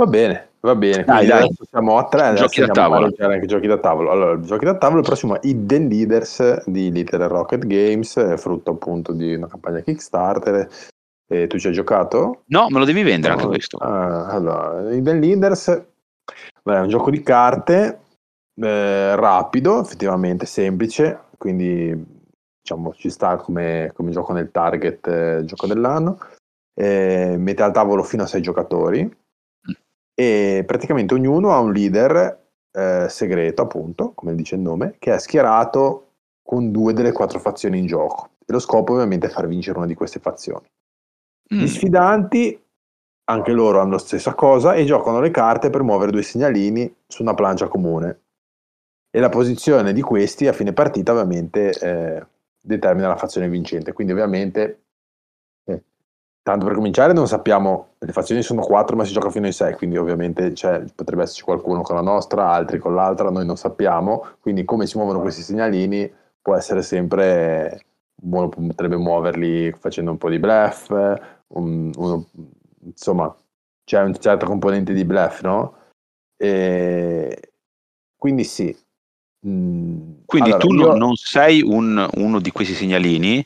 Va bene, va bene. Dai, Quindi dai. adesso siamo a tre. Giochi da tavolo. anche giochi da tavolo. Allora, giochi da tavolo, il prossimo è Hidden Leaders di Little Rocket Games, frutto appunto di una campagna Kickstarter. E tu ci hai giocato? No, me lo devi vendere anche No. questo. Ah, allora, Hidden Leaders beh, è un gioco di carte eh, rapido, effettivamente semplice, quindi diciamo ci sta come, come gioco nel target eh, gioco dell'anno. Eh, mette al tavolo fino a sei giocatori e praticamente ognuno ha un leader eh, segreto, appunto, come dice il nome, che è schierato con due delle quattro fazioni in gioco. E lo scopo ovviamente è far vincere una di queste fazioni. Mm. Gli sfidanti, anche loro hanno la stessa cosa e giocano le carte per muovere due segnalini su una plancia comune. E la posizione di questi a fine partita ovviamente eh, determina la fazione vincente. Quindi ovviamente, tanto per cominciare, non sappiamo, le fazioni sono quattro ma si gioca fino ai sei, quindi ovviamente c'è- potrebbe esserci qualcuno con la nostra, altri con l'altra, noi non sappiamo. Quindi come si muovono questi segnalini può essere sempre, uno potrebbe muoverli facendo un po' di bluff, un- uno- insomma, c'è un certo componente di bluff, no? E quindi sì. Mm, Quindi allora, tu io- non, sei un- uno di questi segnalini,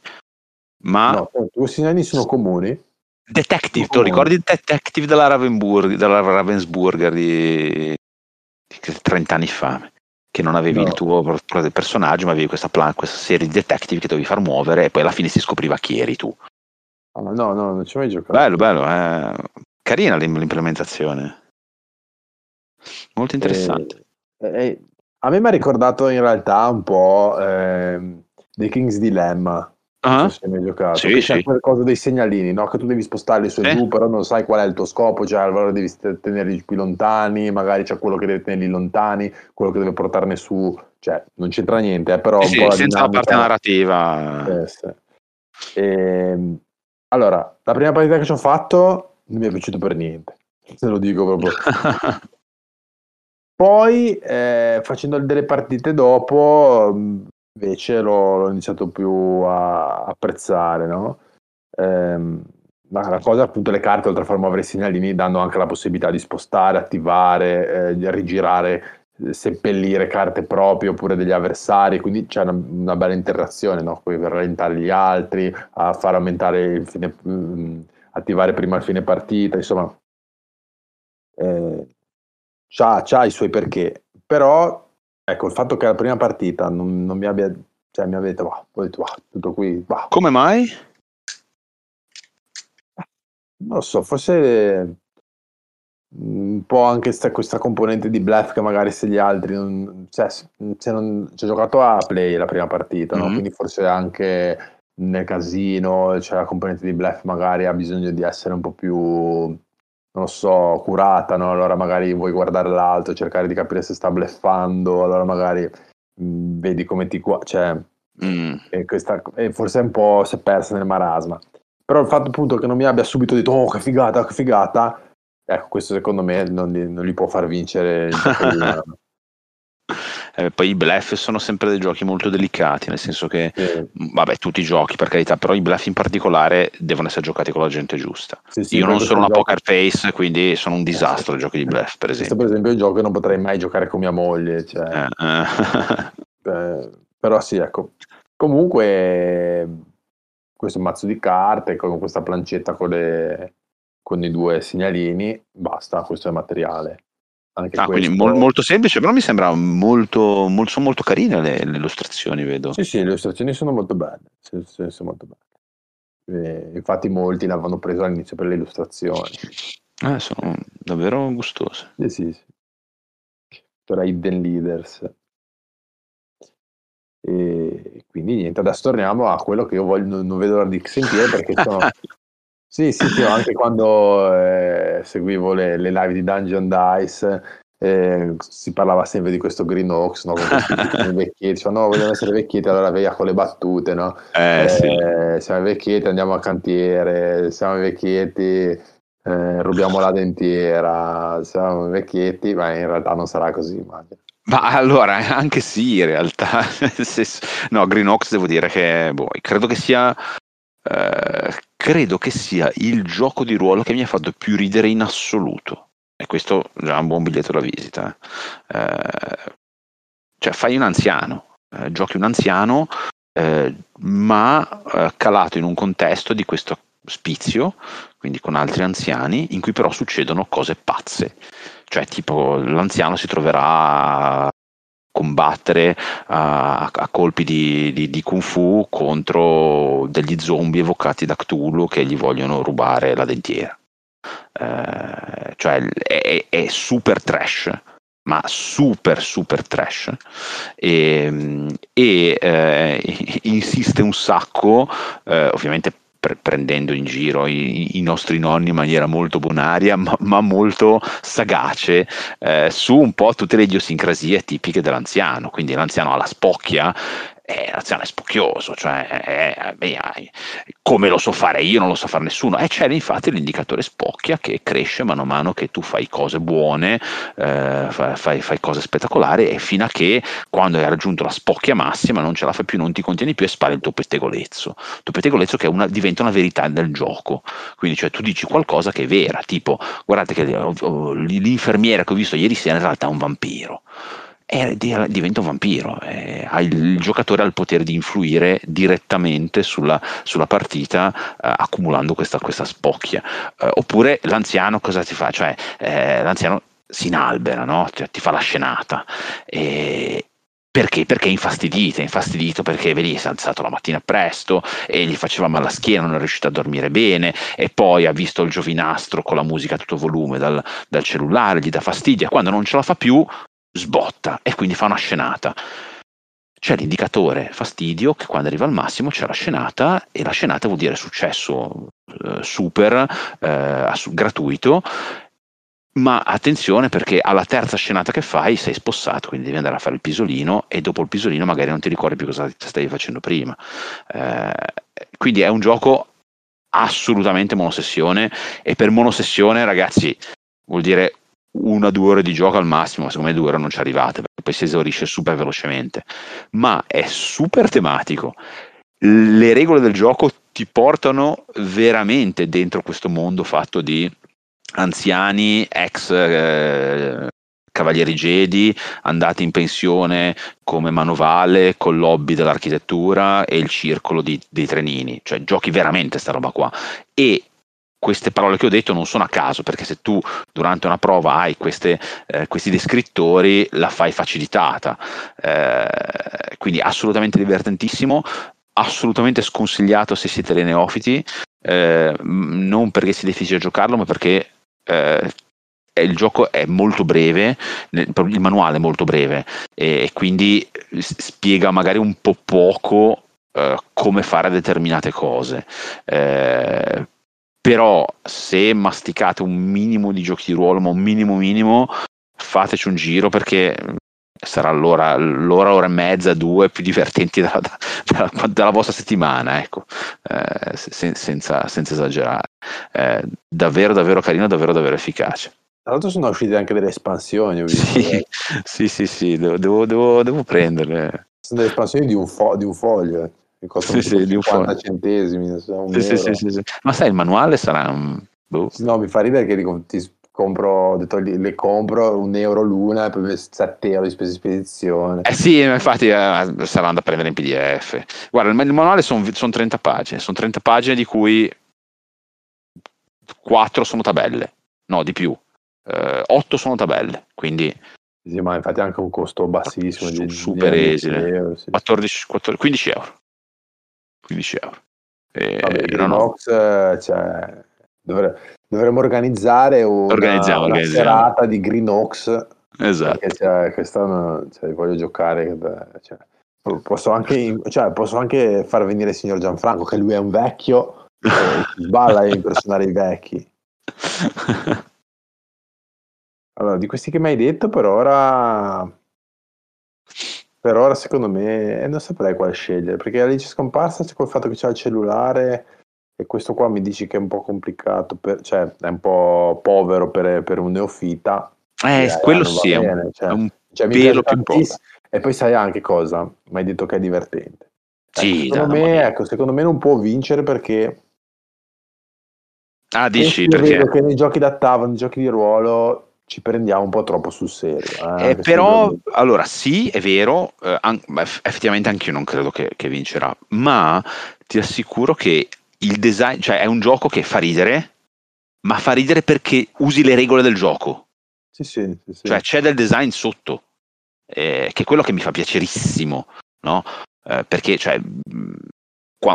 ma No, i due segnali sono comuni. Detective. No. Te lo ricordi il detective della, Ravenburg, della Ravensburger di, di 30 anni fa? Che non avevi No. il tuo personaggio, ma avevi questa, plan- questa serie di detective che dovevi far muovere e poi alla fine si scopriva chi eri tu. Ah, no, no, non ci ho mai giocato. Bello, bello, eh. carina l'im- l'implementazione. Molto interessante. Eh, eh, a me mi ha ricordato in realtà un po' ehm, The King's Dilemma. Ah, se hai mai giocato. Sì, c'è sì. quella cosa dei segnalini, no? Che tu devi spostarli su e Sì. giù, però non sai qual è il tuo scopo, cioè allora devi tenerli più lontani, magari c'è quello che deve tenerli lontani, quello che deve portarne su, cioè non c'entra niente, eh, però Sì, un sì, la senza la parte narrativa. Eh, sì. Ehm, allora, la prima partita che ci ho fatto non mi è piaciuto per niente, se lo dico proprio. Poi, eh, facendo delle partite dopo, mh, invece l'ho, l'ho iniziato più a apprezzare, no? Ehm, la cosa, appunto, le carte, oltre a far muovere i segnalini, danno anche la possibilità di spostare, attivare, eh, rigirare, eh, seppellire carte proprie oppure degli avversari, quindi c'è una, una bella interazione, no? Per rallentare gli altri, a far aumentare il fine, mh, attivare prima il fine partita, insomma, eh, c'ha i suoi perché, però ecco il fatto che la prima partita non, non mi abbia, cioè mi detto, "Bah", ho detto, "Bah, tutto qui, bah". Come mai? non lo so, forse un po' anche sta- questa componente di bluff che magari se gli altri non, cioè, se non, ci ho giocato a play la prima partita, no? Mhm. quindi forse anche nel casino c'è la componente di bluff magari ha bisogno di essere un po' più non lo so, curata, no? allora magari vuoi guardare l'altro, cercare di capire se sta bluffando, allora magari mh, vedi come ti qua, cioè Mm. e questa, e forse un po' si è persa nel marasma. Però il fatto appunto che non mi abbia subito detto oh che figata, che figata, ecco questo secondo me non li, non li può far vincere il Eh, poi i bluff sono sempre dei giochi molto delicati, nel senso che, Sì, vabbè, tutti i giochi per carità, però i bluff in particolare devono essere giocati con la gente giusta. sì, sì, Io non questo sono una gioco- poker face, quindi sono un disastro i giochi di bluff, per Questo esempio. per esempio è un gioco che non potrei mai giocare con mia moglie, cioè, Eh, eh. eh, però sì, ecco. Comunque questo mazzo di carte con questa plancetta con, le- con i due segnalini, basta, questo è materiale. Anche Ah, quindi questo- mol- molto semplice, però mi sembra molto, mol- sono molto carine le, le illustrazioni, vedo. Sì, sì, le illustrazioni sono molto belle. sì, sono molto belle. E infatti molti l'avevano preso all'inizio per le illustrazioni. Eh, sono davvero gustose. Sì, sì, sì. Per Hidden Leaders. E quindi niente, adesso torniamo a quello che io voglio, non, non vedo l'ora di sentire perché sono... Sì, sì, sì, anche quando eh, seguivo le, le live di Dungeon Dice eh, si parlava sempre di questo Green Oaks, no? Con questi vecchietti, dicevano no, vogliamo essere vecchietti, allora via con le battute, no? Eh, sì. Eh, siamo vecchietti, andiamo al cantiere, siamo vecchietti, eh, rubiamo la dentiera, siamo vecchietti, ma in realtà non sarà così, immagino. Ma allora, anche sì, in realtà. No, Green Ox devo dire che boh, credo che sia. Eh, credo che sia il gioco di ruolo che mi ha fatto più ridere in assoluto. e questo già è un buon biglietto da visita. Eh, cioè fai un anziano, eh, giochi un anziano, eh, ma eh, calato in un contesto di questo spizio, quindi con altri anziani, in cui però succedono cose pazze. Cioè, tipo, l'anziano si troverà combattere a, a colpi di, di, di, kung fu contro degli zombie evocati da Cthulhu che gli vogliono rubare la dentiera. Eh, cioè è, è, super trash ma super super trash e, e eh, insiste un sacco eh, ovviamente pre- prendendo in giro i, i, nostri nonni in maniera molto bonaria, ma, ma molto sagace, eh, su un po' tutte le idiosincrasie tipiche dell'anziano. Quindi l'anziano ha la spocchia eh, l'anziano è spocchioso, cioè eh, beh, come lo so fare io, non lo so fare nessuno. E c'è infatti l'indicatore spocchia che cresce mano a mano che tu fai cose buone, eh, fai, fai, cose spettacolari e fino a che quando hai raggiunto la spocchia massima non ce la fai più, non ti contieni più e spari il tuo pettegolezzo. Il tuo pettegolezzo che una, diventa una verità del gioco. Quindi cioè, tu dici qualcosa che è vera, tipo guardate che oh, oh, l'infermiera che ho visto ieri sera in realtà è un vampiro e diventa un vampiro. Eh, il giocatore ha il potere di influire direttamente sulla, sulla partita eh, accumulando questa, questa spocchia. Eh, oppure l'anziano cosa ti fa? Cioè, eh, l'anziano si inalbera, no? cioè, ti fa la scenata. E, perché? Perché è infastidito, è infastidito perché vedi, si è alzato la mattina presto e gli faceva male la schiena, non è riuscito a dormire bene e poi ha visto il giovinastro con la musica a tutto volume dal, dal cellulare, gli dà fastidio quando non ce la fa più sbotta e quindi fa una scenata. C'è l'indicatore fastidio che quando arriva al massimo c'è la scenata e la scenata vuol dire successo eh, super, eh, gratuito ma attenzione perché alla terza scenata che fai sei spossato, quindi devi andare a fare il pisolino e dopo il pisolino magari non ti ricordi più cosa stavi facendo prima. Eh, quindi è un gioco assolutamente monosessione e per monosessione ragazzi vuol dire una o due ore di gioco al massimo, secondo me due ore non ci arrivate, perché poi si esaurisce super velocemente, ma è super tematico. Le regole del gioco ti portano veramente dentro questo mondo fatto di anziani, ex eh, cavalieri Jedi, andati in pensione come manovale, con l'hobby dell'architettura e il circolo di, dei trenini, cioè giochi veramente sta roba qua. E queste parole che ho detto non sono a caso, perché se tu durante una prova hai queste, eh, questi descrittori, la fai facilitata. Eh, quindi assolutamente divertentissimo, assolutamente sconsigliato se siete dei neofiti, eh, non perché sia difficile giocarlo, ma perché eh, il gioco è molto breve, il manuale è molto breve e quindi spiega magari un po' poco Uh, come fare determinate cose. Uh, però se masticate un minimo di giochi di ruolo, ma un minimo minimo, fateci un giro perché sarà l'ora, l'ora, ora e mezza, due più divertenti della, della, della vostra settimana, ecco, eh, se, senza, senza, esagerare. Eh, davvero, davvero carino, davvero, davvero efficace. Tra l'altro sono uscite anche delle espansioni. Visto, sì, eh. sì, sì, sì, devo, devo, devo, devo prenderle. Sono delle espansioni di un, fo- di un foglio. Che costano sì, sì, 50 centesimi. Sì, sì, sì, sì, Ma sai, il manuale sarà un... Boh. No, mi fa ridere che dico, ti compro, detto, le compro un euro l'una e poi 7 euro di spese di spedizione. Eh sì, infatti eh, saranno da prendere in PDF. Guarda, il, manuale sono son 30 pagine, sono 30 pagine di cui 4 sono tabelle, no, di più. Eh, 8 sono tabelle, quindi... Sì, ma infatti anche un costo bassissimo. Su, super esile. Euro, sì. 14, 14, 15 euro. 15 euro. E Vabbè, Grinox, ho... cioè, dovre... dovremmo organizzare una, organizziamo, una serata di Greenox. Esatto. Perché cioè, quest'anno cioè, voglio giocare. Cioè, posso, anche, cioè, posso anche far venire il signor Gianfranco, che lui è un vecchio, e sballa a impersonare i vecchi. Allora, di questi che mi hai detto, per ora per ora secondo me eh, non saprei quale scegliere, perché Alice scomparsa c'è col fatto che c'è il cellulare e questo qua mi dici che è un po' complicato, per, cioè è un po' povero per, per un neofita. Eh, eh quello sì, è un, cioè, è un cioè, pelo più povero. E poi sai anche cosa, mi hai detto che è divertente. Sì, ecco, secondo, me, ecco, secondo me non può vincere perché... Ah, dici perché? Vedo che nei giochi da tavola, nei giochi di ruolo, ci prendiamo un po' troppo sul serio. Eh, Eh, però, se- allora sì, è vero, eh, an- effettivamente anche io non credo che, che vincerà, ma ti assicuro che il design, cioè è un gioco che fa ridere, ma fa ridere perché usi le regole del gioco, Sì, sì, sì, sì. cioè c'è del design sotto, eh, che è quello che mi fa piacerissimo, no? Eh, perché, cioè,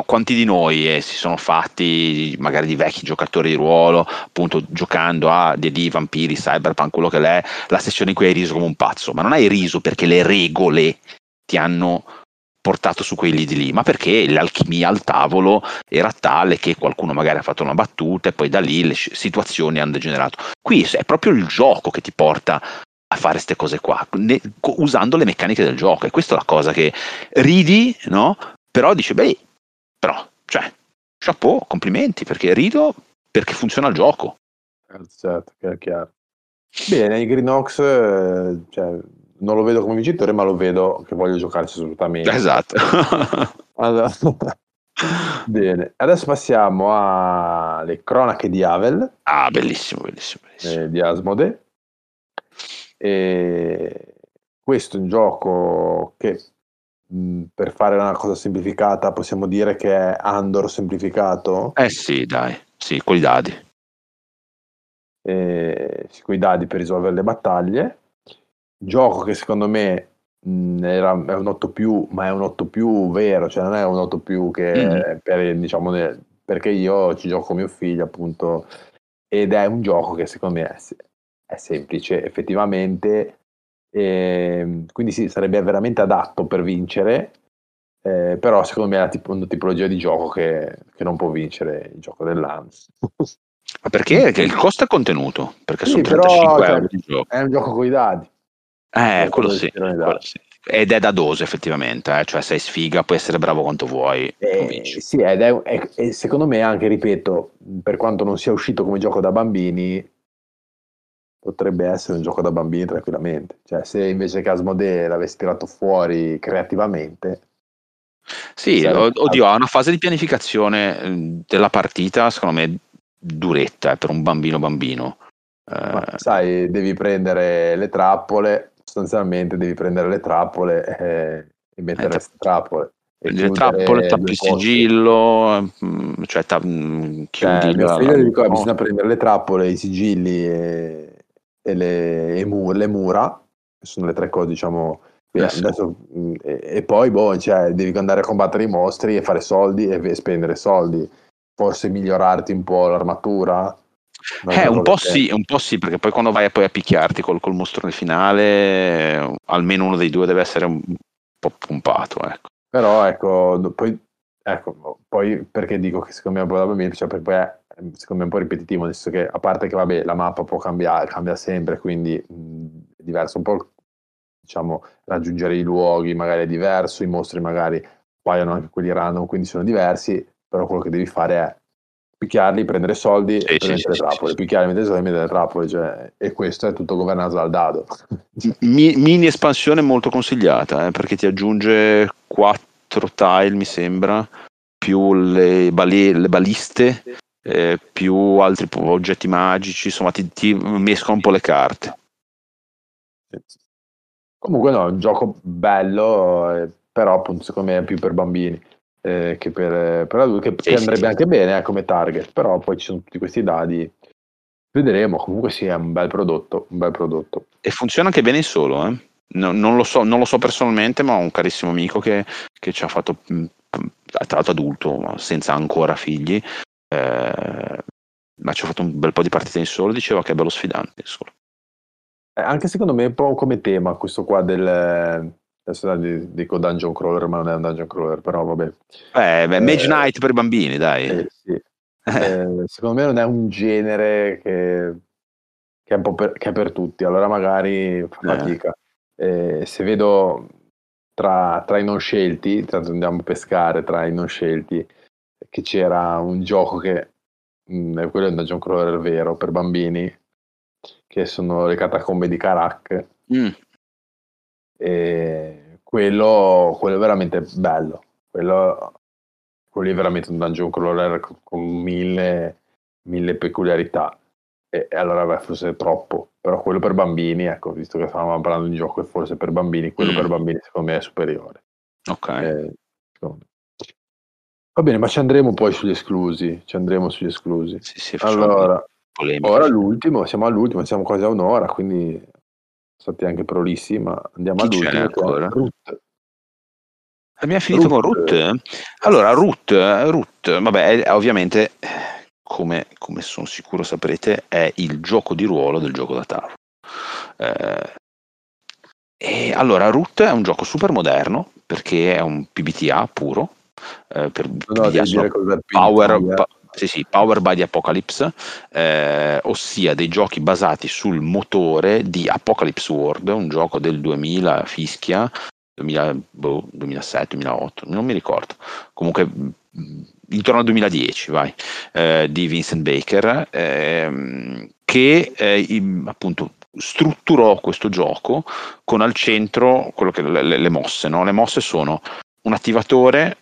quanti di noi eh, si sono fatti, magari di vecchi giocatori di ruolo, appunto giocando a D&D, vampiri, cyberpunk, quello che l'è, la sessione in cui hai riso come un pazzo, ma non hai riso perché le regole ti hanno portato su quei lidi lì, ma perché l'alchimia al tavolo era tale che qualcuno magari ha fatto una battuta e poi da lì le situazioni hanno degenerato. Qui è proprio il gioco che ti porta a fare queste cose qua, ne- usando le meccaniche del gioco, e questa è la cosa che ridi, no? Però dici, beh, però, cioè, chapeau, complimenti, perché rido perché funziona il gioco. Certo, certo, chiaro, chiaro. Bene, i Green Ox, eh, cioè, non lo vedo come vincitore, ma lo vedo che voglio giocarci assolutamente. Esatto. Allora, bene, adesso passiamo alle cronache di Havel, ah, bellissimo, bellissimo, bellissimo. eh, di Asmode. E questo è un gioco che per fare una cosa semplificata possiamo dire che è Andor semplificato, Eh sì, dai, sì, con i dadi. eh, con i dadi per risolvere le battaglie. Gioco che secondo me mh, era, è un 8 più, ma è un 8 più vero, cioè non è un 8 più che Mhm. per, diciamo, perché io ci gioco con mio figlio appunto ed è un gioco che secondo me è, è semplice effettivamente, ehm, quindi sì, sarebbe veramente adatto per vincere, eh, però secondo me è la tipo- una tipologia di gioco che, che non può vincere il gioco dell'anno. Ma perché? Perché il costo è contenuto, perché Sì, sono però, 35 cioè, euro di gioco. È un gioco con i dadi. Eh, quello quello sì, quello sì. Ed è da dose effettivamente, eh, cioè sei sfiga, puoi essere bravo quanto vuoi, Eh, sì, ed è, è- e secondo me anche, ripeto, per quanto non sia uscito come gioco da bambini, potrebbe essere un gioco da bambini tranquillamente. Cioè, se invece che Asmodee l'avessi tirato fuori creativamente, Sì, oddio, ha una fase di pianificazione eh, della partita, secondo me, duretta eh, per un bambino bambino. Eh, ma, sai, devi prendere le trappole, sostanzialmente devi prendere le trappole eh, e mettere Eh, queste trappole. le trappole, tappi il sigillo, cioè ta- Cioè, chiudi mio la- figlio gli dico, no. bisogna prendere le trappole, i sigilli e, e le, e mu- le mura, sono le tre cose, diciamo. Eh, adesso, mh, e, e poi boh, cioè, devi andare a combattere i mostri e fare soldi e ve- spendere soldi. Forse migliorarti un po' l'armatura. Eh, un po' sì, un po' sì, perché poi quando vai poi a picchiarti col, col mostrone finale, almeno uno dei due deve essere un po' pompato, ecco. Però ecco, poi, ecco, poi perché dico che secondo me è un po' da cioè perché poi è secondo me un po' ripetitivo, nel senso che a parte che vabbè la mappa può cambiare, cambia sempre, quindi mh, è diverso un po', diciamo, raggiungere i luoghi magari è diverso, i mostri magari paiono anche quelli random, quindi sono diversi, però quello che devi fare è picchiarli, prendere soldi e sì, prendere sì, le sì, trappole, sì. picchiarli, mettere soldi e mettere le trappole, cioè, e questo è tutto governato dal dado. Mi- mini espansione molto consigliata, eh, perché ti aggiunge 4 tile, mi sembra, più le, bali- le baliste, eh, più altri oggetti magici, insomma ti, ti mescola un po' le carte. Comunque no, è un gioco bello, eh, però appunto secondo me è più per bambini eh, che per, per adulti, che, Sì, andrebbe sì. anche bene eh, come target, però poi ci sono tutti questi dadi. Vedremo, comunque sì, è un bel prodotto, un bel prodotto. E funziona anche bene in solo, eh. No- non, lo so, non lo so personalmente, ma ho un carissimo amico che, che ci ha fatto, mh, tra l'altro adulto, senza ancora figli, eh, ma ci ha fatto un bel po' di partite in solo, diceva che è bello sfidante solo. Eh, anche secondo me è un po' come tema questo qua del... Adesso dico dungeon crawler, ma non è un dungeon crawler, però vabbè. Eh, beh, Mage Eh, Knight per i bambini, dai. Eh, sì. Secondo me non è un genere che, che è un po' per, che è per tutti, allora magari fa fatica. Eh, se vedo tra, tra i non scelti, tra andiamo a pescare tra i non scelti, che c'era un gioco che mh, è quello è un dungeon crawler vero per bambini, che sono le catacombe di Karak. Mm. E quello, quello è veramente bello. Quello, quello è veramente un dungeon crawler con, con mille, mille peculiarità. E, e allora beh, forse è troppo, però quello per bambini, ecco, visto che stavamo parlando di un gioco e forse per bambini, quello Mm. per bambini secondo me è superiore. Ok. Eh. Va bene, ma ci andremo poi sugli esclusi, ci andremo sugli esclusi. Sì, sì, Allora, polemica. ora l'ultimo, siamo all'ultimo, siamo quasi a un'ora, quindi stati anche prolissi, ma andiamo Chi all'ultimo. ancora? Root. Abbiamo finito con Root. Root? Allora, Root, Root vabbè, ovviamente, come, come sono sicuro saprete, è il gioco di ruolo del gioco da tavolo. Eh, e allora, Root è un gioco super moderno perché è un PBTA puro. eh, per No, PBTA sono Power, pa- sì, sì, Power by the Apocalypse, eh, ossia dei giochi basati sul motore di Apocalypse World, un gioco del 2000 fischia, 2000, boh, 2007, 2008, non mi ricordo. Comunque intorno al 2010, vai, eh, di Vincent Baker, ehm, che eh, appunto strutturò questo gioco con al centro che le, le- mosse, no? Le mosse sono un attivatore,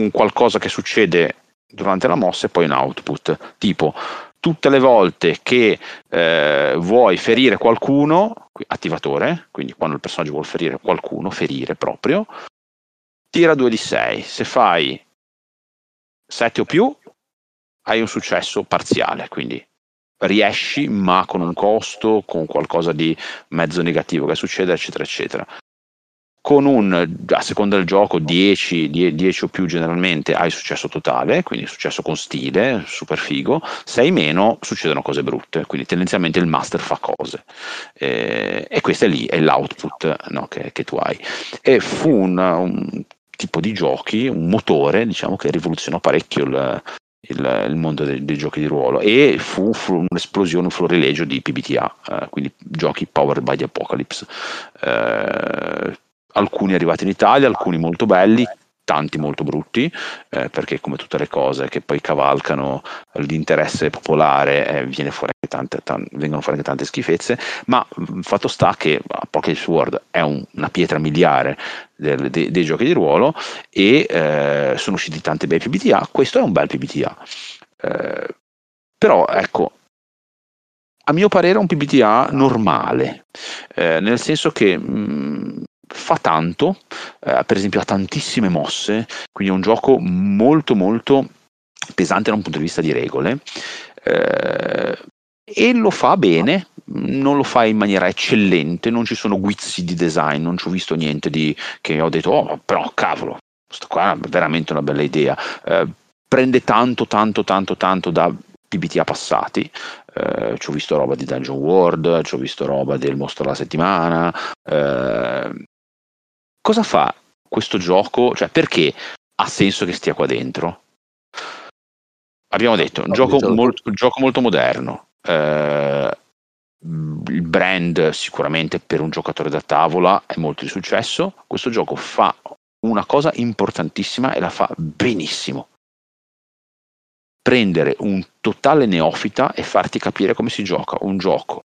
un qualcosa che succede durante la mossa e poi un output, tipo tutte le volte che eh, vuoi ferire qualcuno, attivatore, quindi quando il personaggio vuole ferire qualcuno, ferire proprio, tira 2 di 6. Se fai 7 o più, hai un successo parziale, quindi riesci ma con un costo, con qualcosa di mezzo negativo che succede, eccetera, eccetera. Con un, a seconda del gioco, 10, 10 o più generalmente hai successo totale, quindi successo con stile, super figo. 6 meno succedono cose brutte, quindi tendenzialmente il master fa cose. Eh, e questo è lì, è l'output no, che, che tu hai. E fu un, un tipo di giochi, un motore, diciamo, che rivoluzionò parecchio il, il, il mondo dei, dei, giochi di ruolo e fu, fu un'esplosione, un florilegio di PBTA, eh, quindi giochi powered by the apocalypse. Eh, alcuni arrivati in Italia, alcuni molto belli, tanti molto brutti, eh, perché come tutte le cose che poi cavalcano l'interesse popolare eh, viene fuori tante, tante, vengono fuori anche tante schifezze, ma il fatto sta che Pocket World è un, una pietra miliare del, de, dei giochi di ruolo e eh, sono usciti tanti bei PBTA, questo è un bel PBTA. Eh, però ecco, a mio parere è un PBTA normale, eh, nel senso che mh, fa tanto, eh, per esempio ha tantissime mosse, quindi è un gioco molto molto pesante da un punto di vista di regole eh, e lo fa bene, non lo fa in maniera eccellente, non ci sono guizzi di design, non ci ho visto niente di che ho detto, oh però cavolo, questa qua è veramente una bella idea. Eh, prende tanto tanto tanto tanto da PBTA passati, eh, ci ho visto roba di Dungeon World, ci ho visto roba del mostro della settimana. Eh, cosa fa questo gioco? Cioè, perché ha senso che stia qua dentro? Abbiamo detto, un, gioco, molto, un gioco molto moderno. Eh, il brand sicuramente per un giocatore da tavola è molto di successo. Questo gioco fa una cosa importantissima e la fa benissimo prendere un totale neofita e farti capire come si gioca un gioco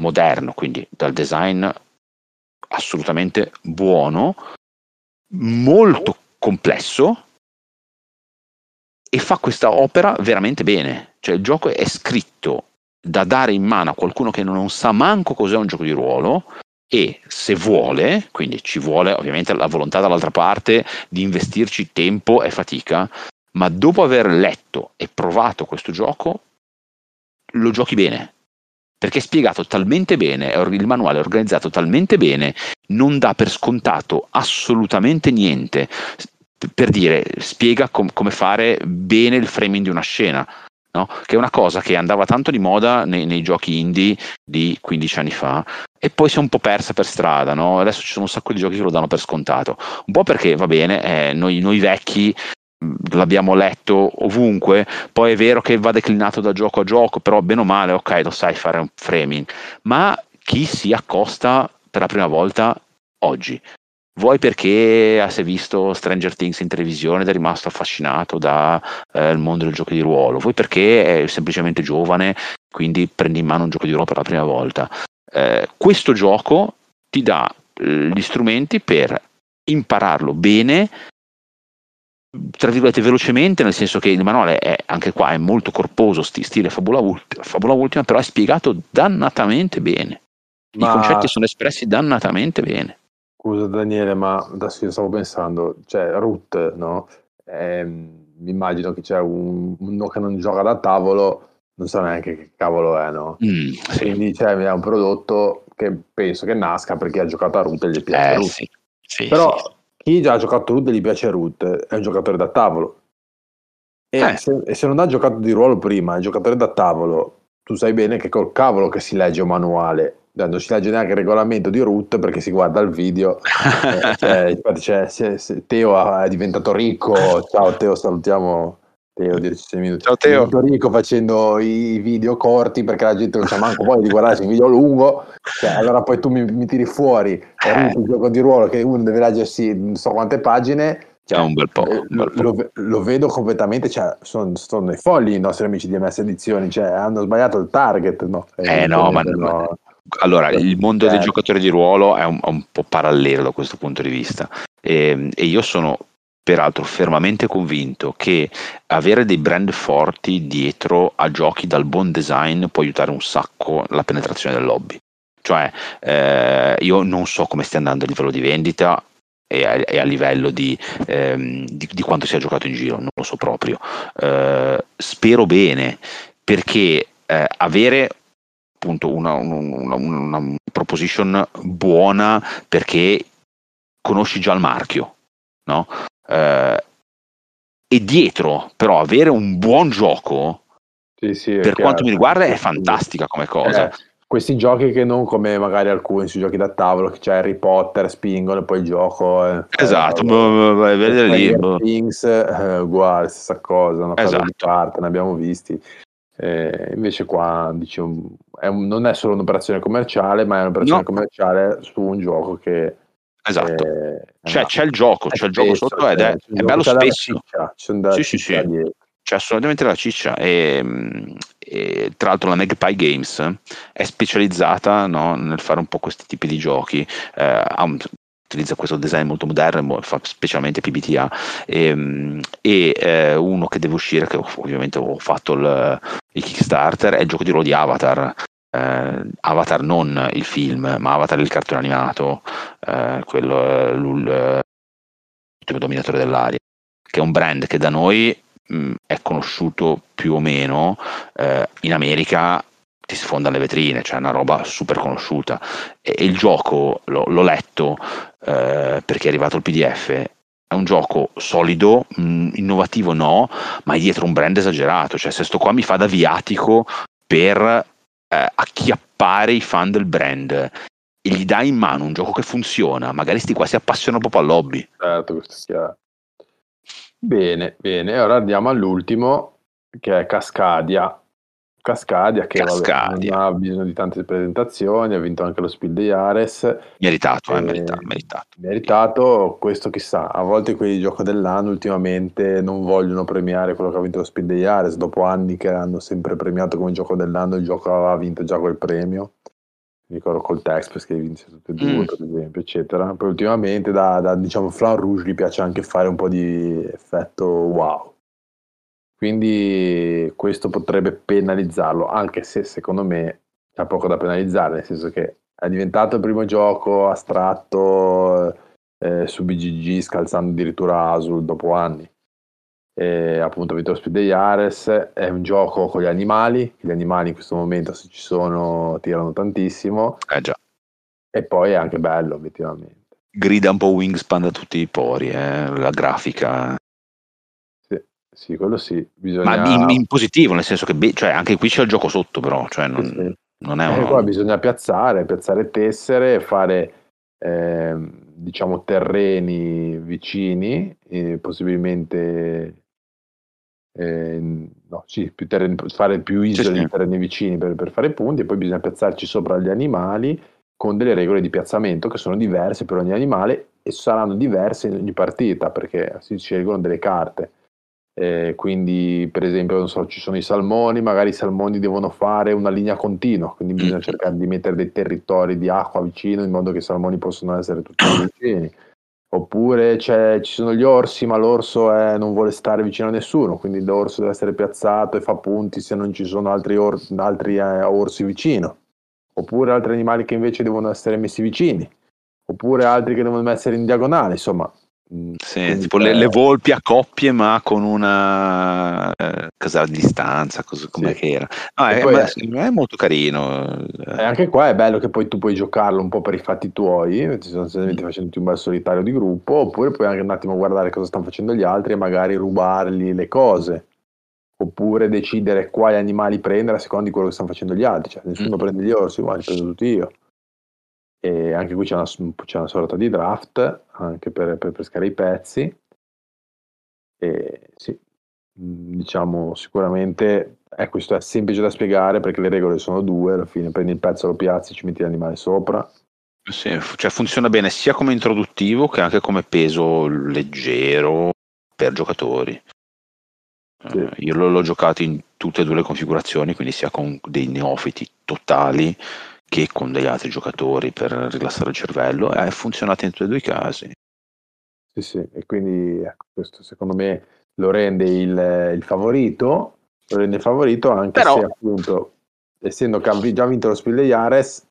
moderno, quindi dal design assolutamente buono, molto complesso e fa questa opera veramente bene. Cioè il gioco è scritto da dare in mano a qualcuno che non sa manco cos'è un gioco di ruolo e se vuole, quindi ci vuole ovviamente la volontà dall'altra parte di investirci tempo e fatica, ma dopo aver letto e provato questo gioco lo giochi bene perché è spiegato talmente bene il manuale è organizzato talmente bene non dà per scontato assolutamente niente per dire spiega com- come fare bene il framing di una scena no? che è una cosa che andava tanto di moda nei, nei, giochi indie di 15 anni fa e poi si è un po' persa per strada no? adesso ci sono un sacco di giochi che lo danno per scontato un po' perché va bene eh, noi, noi vecchi l'abbiamo letto ovunque, poi è vero che va declinato da gioco a gioco, però bene o male, ok, lo sai fare un framing, ma chi si accosta per la prima volta oggi? Vuoi perché si è visto Stranger Things in televisione ed è rimasto affascinato dal eh, mondo del gioco di ruolo, vuoi perché è semplicemente giovane, quindi prendi in mano un gioco di ruolo per la prima volta. Eh, questo gioco ti dà eh, gli strumenti per impararlo bene tra virgolette velocemente, nel senso che il manuale è anche qua è molto corposo, stile Fabula Ultima, Fabula Ultima, però è spiegato dannatamente bene. Ma... I concetti sono espressi dannatamente bene. Scusa Daniele, ma adesso io stavo pensando, cioè Root, no? Eh, mi immagino che c'è un, uno che non gioca da tavolo, non sa neanche che cavolo è, no? Mm, sì. Quindi cioè, è un prodotto che penso che nasca perché ha giocato a Root e gli piace eh, Root. Sì. Sì, Però chi già ha giocato Root e gli piace Root è un giocatore da tavolo. E, eh. se, e se non ha giocato di ruolo prima, è un giocatore da tavolo, tu sai bene che col cavolo che si legge un manuale non si legge neanche il regolamento di root perché si guarda il video. eh, cioè, infatti, cioè, se, se Teo è diventato ricco. Ciao Teo, salutiamo Teo 10 minuti. Ciao Teo. Ricco facendo i video corti perché la gente non sa manco poi di guardarsi un video lungo. Cioè, allora poi tu mi, mi tiri fuori è un gioco di ruolo che uno deve leggersi non so quante pagine. Cioè, un bel po'. Un bel po'. Lo, lo, vedo completamente, cioè, sono, sono dei folli i nostri amici di MS Edizioni, cioè, hanno sbagliato il target. No? Eh, no, ma no. Allora, il mondo dei giocatori di ruolo è un, un po' parallelo da questo punto di vista e, ehm, e io sono peraltro fermamente convinto che avere dei brand forti dietro a giochi dal buon design può aiutare un sacco la penetrazione del lobby. Cioè, eh, io non so come stia andando a livello di vendita e a, e a livello di, ehm, di, di, quanto sia giocato in giro, non lo so proprio. Eh, spero bene perché eh, avere appunto una, una, una, una proposition buona perché conosci già il marchio, no? Eh, e dietro però avere un buon gioco sì, sì, per quanto mi riguarda è fantastica come cosa. Eh, questi giochi che non come magari alcuni sui giochi da tavolo che c'è Harry Potter, spingono e poi il gioco eh, esatto, eh, vedere lì Things, eh, uguale, stessa cosa, una esatto. cosa di parte, ne abbiamo visti. Eh, invece qua diciamo, è un, non è solo un'operazione commerciale, ma è un'operazione no. commerciale su un gioco che Esatto, eh, c'è, c'è, il gioco, c'è il gioco sotto ed è, è bello spesso. Sì, sì, sì. C'è assolutamente la ciccia e, e, tra l'altro la Magpie Games è specializzata no, nel fare un po' questi tipi di giochi, eh, un, utilizza questo design molto moderno, fa specialmente PBTA e, e eh, uno che deve uscire, che ovviamente ho fatto il, il Kickstarter, è il gioco di ruolo di Avatar, eh, Avatar non il film, ma Avatar il cartone animato, eh, quello l'ultimo dominatore dell'aria, che è un brand che da noi mh, è conosciuto più o meno, eh, in America ti sfonda le vetrine, cioè è una roba super conosciuta. E, e il gioco l'ho, l'ho letto eh, perché è arrivato il PDF. È un gioco solido, mh, innovativo no, ma è dietro un brand esagerato. Cioè, se sto qua mi fa da viatico per eh, acchiappare i fan del brand e gli dai in mano un gioco che funziona, magari sti qua si appassionano proprio al lobby. Certo, chiaro. Bene, bene, ora andiamo all'ultimo che è Cascadia. Cascadia che Cascadia. Vabbè, non ha bisogno di tante presentazioni, ha vinto anche lo Spiel di Ares. Meritato, eh, meritato, meritato. Meritato, questo chissà, a volte quelli di gioco dell'anno ultimamente non vogliono premiare quello che ha vinto lo Spiel di Ares, dopo anni che hanno sempre premiato come gioco dell'anno, il gioco aveva vinto già quel premio. Mi ricordo col Tex perché vinse tutte e due, mm. per esempio, eccetera. Poi ultimamente da, da diciamo Flan Rouge gli piace anche fare un po' di effetto wow quindi questo potrebbe penalizzarlo, anche se secondo me c'è poco da penalizzare, nel senso che è diventato il primo gioco astratto eh, su BGG, scalzando addirittura Azul dopo anni. E appunto lo Speed Ares, è un gioco con gli animali, gli animali in questo momento se ci sono tirano tantissimo. Eh già. E poi è anche bello, obiettivamente. Grida un po' Wingspan da tutti i pori, eh? la grafica. Sì, quello sì. Bisogna... Ma in, in, positivo, nel senso che cioè, anche qui c'è il gioco sotto, però. Cioè non, sì, sì. non è uno... qua bisogna piazzare, piazzare tessere, fare eh, diciamo terreni vicini, eh, possibilmente eh, no, sì, più terreni, fare più isole di terreni vicini per, per fare punti, e poi bisogna piazzarci sopra gli animali con delle regole di piazzamento che sono diverse per ogni animale e saranno diverse in ogni partita perché si scelgono delle carte eh, quindi, per esempio, non so, ci sono i salmoni, magari i salmoni devono fare una linea continua, quindi bisogna mm. cercare di mettere dei territori di acqua vicino in modo che i salmoni possano essere tutti vicini. Oppure ci sono gli orsi, ma l'orso è, non vuole stare vicino a nessuno, quindi l'orso deve essere piazzato e fa punti se non ci sono altri, or- altri eh, orsi vicino. Oppure altri animali che invece devono essere messi vicini. Oppure altri che devono essere in diagonale, insomma, Mm, sì, tipo le, le, volpi a coppie, ma con una eh, casale di distanza, così come sì. che era. No, è, poi, è, molto carino. E anche qua è bello che poi tu puoi giocarlo un po' per i fatti tuoi, sono semplicemente mm. facendo un bel solitario di gruppo, oppure puoi anche un attimo guardare cosa stanno facendo gli altri e magari rubargli le cose. Oppure decidere quali animali prendere a seconda di quello che stanno facendo gli altri. Cioè, nessuno mm. prende gli orsi, ma li prendo tutti io. E anche qui c'è una, c'è una sorta di draft anche per, per pescare i pezzi. E sì, mm, diciamo sicuramente eh, questo è semplice da spiegare perché le regole sono due, alla fine prendi il pezzo, lo piazzi, ci metti l'animale sopra. Sì, cioè funziona bene sia come introduttivo che anche come peso leggero per giocatori. Sì. Uh, io l'ho, l'ho giocato in tutte e due le configurazioni, quindi sia con dei neofiti totali che con degli altri giocatori per rilassare il cervello e ha funzionato in tutti e due i casi. Sì, sì, e quindi ecco, questo secondo me lo rende il, il favorito, lo rende il favorito anche Però... se appunto, essendo che ha già vinto lo Spiel degli Ares,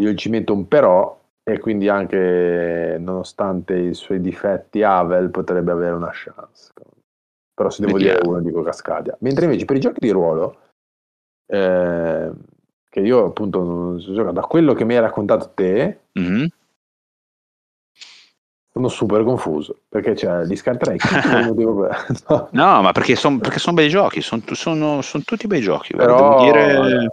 io ci metto un però e quindi anche nonostante i suoi difetti Havel potrebbe avere una chance. Però se devo Vediamo. dire uno dico Cascadia. Mentre invece per i giochi di ruolo eh, che io appunto giocare, da quello che mi hai raccontato te, mm-hmm. sono super confuso perché cioè, li scarterei no. no. ma perché sono perché son bei giochi, sono, sono, sono tutti bei giochi. Però... Dire...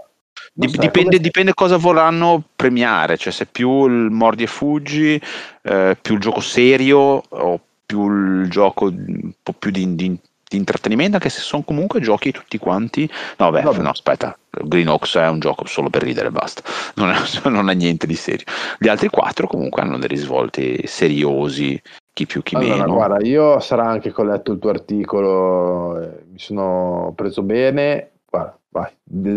Dip- so, dipende, dipende, cosa vorranno premiare, cioè se più il mordi e fuggi, eh, più il gioco serio o più il gioco un po' più di, di, di intrattenimento, anche se sono comunque giochi tutti quanti. No, beh, no, aspetta, Green Oaks è un gioco solo per ridere e basta, non, è, non ha niente di serio. Gli altri quattro comunque hanno dei risvolti seriosi, chi più chi allora, meno. Guarda, io sarà anche che ho letto il tuo articolo, eh, mi sono preso bene, vai.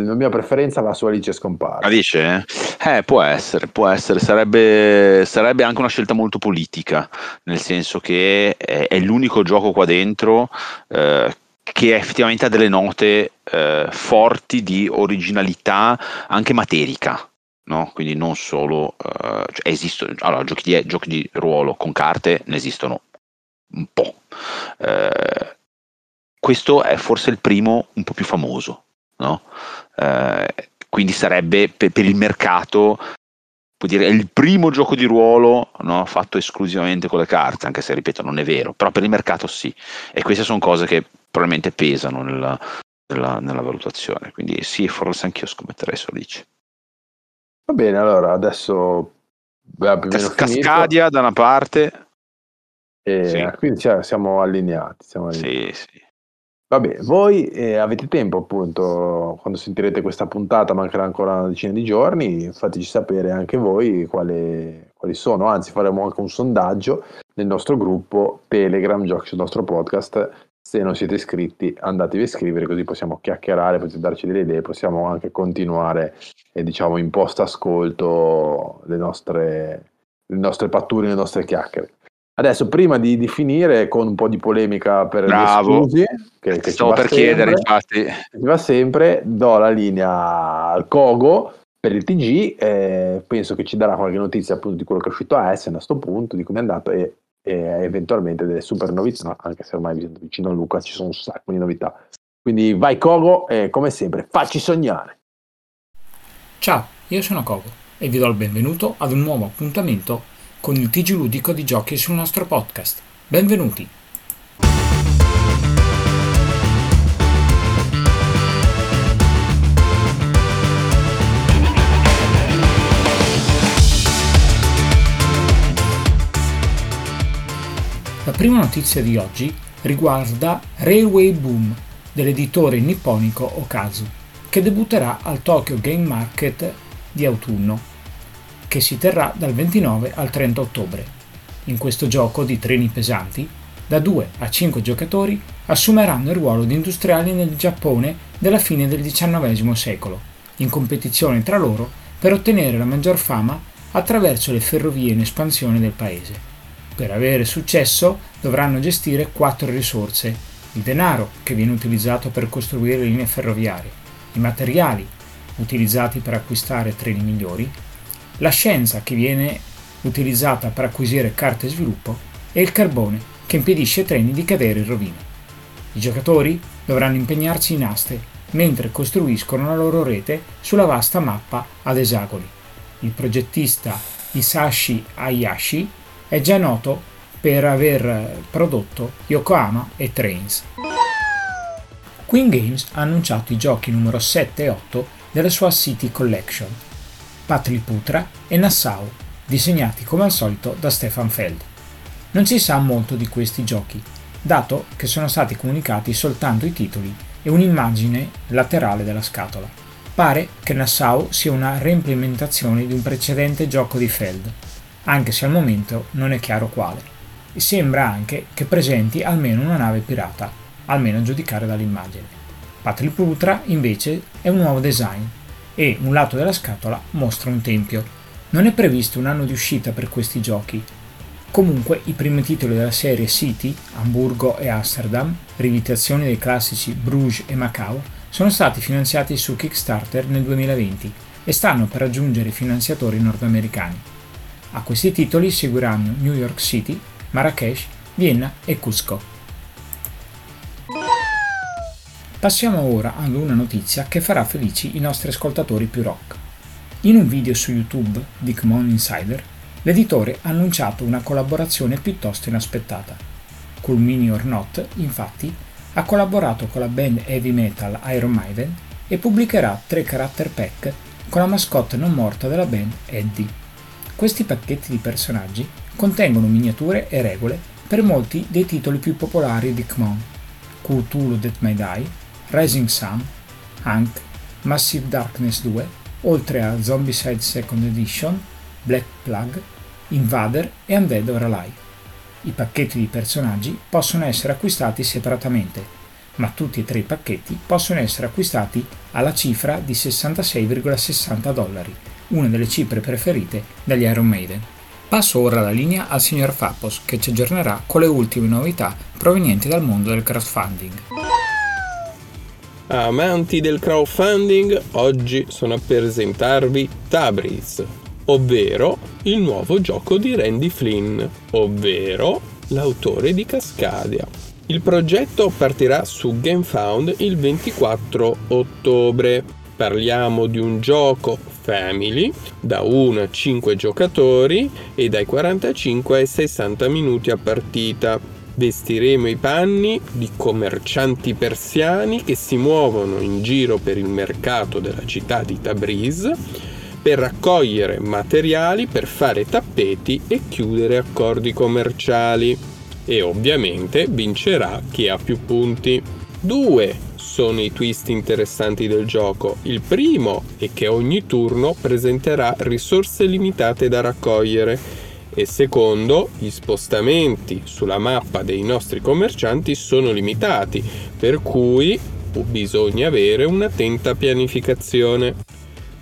La mia preferenza va su Alice Scomparsa. Alice? Eh, può essere, può essere. Sarebbe, sarebbe, anche una scelta molto politica, nel senso che è, è l'unico gioco qua dentro eh, che effettivamente ha delle note eh, forti di originalità anche materica. No? Quindi non solo uh, cioè esistono allora, giochi di, giochi di, ruolo con carte ne esistono un po'. Uh, questo è forse il primo un po' più famoso no? eh, quindi sarebbe per, per, il mercato può dire, è il primo gioco di ruolo no? fatto esclusivamente con le carte, anche se ripeto non è vero, però per il mercato sì, e queste sono cose che probabilmente pesano nella, nella, nella valutazione, quindi sì, forse anch'io scommetterei su Alice. Va bene, allora adesso Cas- Cascadia da una parte. E sì. Quindi cioè, siamo allineati. Siamo allineati. Sì, sì. Vabbè, voi eh, avete tempo appunto, quando sentirete questa puntata, mancherà ancora una decina di giorni, fateci sapere anche voi quale, quali sono, anzi faremo anche un sondaggio nel nostro gruppo Telegram, Giochi sul nostro podcast, se non siete iscritti andatevi a iscrivere così possiamo chiacchierare, potete darci delle idee, possiamo anche continuare eh, diciamo in post ascolto le nostre, le nostre patture, le nostre chiacchiere. Adesso, prima di, di, finire con un po' di polemica per Bravo. gli che, che Stavo per sempre, chiedere, infatti. Ci va sempre, do la linea al Kogo per il TG, eh, penso che ci darà qualche notizia appunto di quello che è uscito a Essen a questo punto, di come è andato e, e, eventualmente delle super novità, anche se ormai vicino a Luca ci sono un sacco di novità. Quindi vai Kogo e come sempre facci sognare. Ciao, io sono Kogo e vi do il benvenuto ad un nuovo appuntamento con il TG ludico di giochi sul nostro podcast. Benvenuti! La prima notizia di oggi riguarda Railway Boom dell'editore nipponico Okazu, che debutterà al Tokyo Game Market di autunno che si terrà dal 29 al 30 ottobre. In questo gioco di treni pesanti, da 2 a 5 giocatori assumeranno il ruolo di industriali nel Giappone della fine del XIX secolo, in competizione tra loro per ottenere la maggior fama attraverso le ferrovie in espansione del paese. Per avere successo dovranno gestire quattro risorse. Il denaro, che viene utilizzato per costruire linee ferroviarie, i materiali, utilizzati per acquistare treni migliori, la scienza, che viene utilizzata per acquisire carte sviluppo, e il carbone, che impedisce ai treni di cadere in rovina. I giocatori dovranno impegnarsi in aste mentre costruiscono la loro rete sulla vasta mappa ad esagoni. Il progettista Isashi Hayashi è già noto per aver prodotto Yokohama e Trains. Queen Games ha annunciato i giochi numero 7 e 8 della sua City Collection, Patliputra e Nassau, disegnati come al solito da Stefan Feld. Non si sa molto di questi giochi, dato che sono stati comunicati soltanto i titoli e un'immagine laterale della scatola. Pare che Nassau sia una reimplementazione di un precedente gioco di Feld, anche se al momento non è chiaro quale. E sembra anche che presenti almeno una nave pirata, almeno a giudicare dall'immagine. Patliputra invece è un nuovo design e un lato della scatola mostra un tempio. Non è previsto un anno di uscita per questi giochi, Comunque i primi titoli della serie City, Hamburgo e Amsterdam, rivitazioni dei classici Bruges e Macao, sono stati finanziati su Kickstarter nel 2020 e stanno per raggiungere i finanziatori nordamericani. A questi titoli seguiranno New York City, Marrakesh, Vienna e Cusco. Passiamo ora ad una notizia che farà felici i nostri ascoltatori più rock. In un video su YouTube di Come Insider l'editore ha annunciato una collaborazione piuttosto inaspettata. Cool Mini or Not, infatti, ha collaborato con la band heavy metal Iron Maiden e pubblicherà tre character pack con la mascotte non morta della band Eddie. Questi pacchetti di personaggi contengono miniature e regole per molti dei titoli più popolari di Kmon, Cthulhu That May Die, Rising Sun, Hank, Massive Darkness 2, oltre a Zombicide Second Edition, Black Plug Invader e Undead or Alive. I pacchetti di personaggi possono essere acquistati separatamente, ma tutti e tre i pacchetti possono essere acquistati alla cifra di 66,60 dollari, una delle cifre preferite dagli Iron Maiden. Passo ora la linea al signor Fapos che ci aggiornerà con le ultime novità provenienti dal mondo del crowdfunding. Amanti del crowdfunding, oggi sono a presentarvi Tabriz, ovvero il nuovo gioco di Randy Flynn, ovvero l'autore di Cascadia. Il progetto partirà su GameFound il 24 ottobre. Parliamo di un gioco family da 1 a 5 giocatori e dai 45 ai 60 minuti a partita. Vestiremo i panni di commercianti persiani che si muovono in giro per il mercato della città di Tabriz per raccogliere materiali per fare tappeti e chiudere accordi commerciali. E ovviamente vincerà chi ha più punti. Due sono i twist interessanti del gioco. Il primo è che ogni turno presenterà risorse limitate da raccogliere e secondo, gli spostamenti sulla mappa dei nostri commercianti sono limitati, per cui bisogna avere un'attenta pianificazione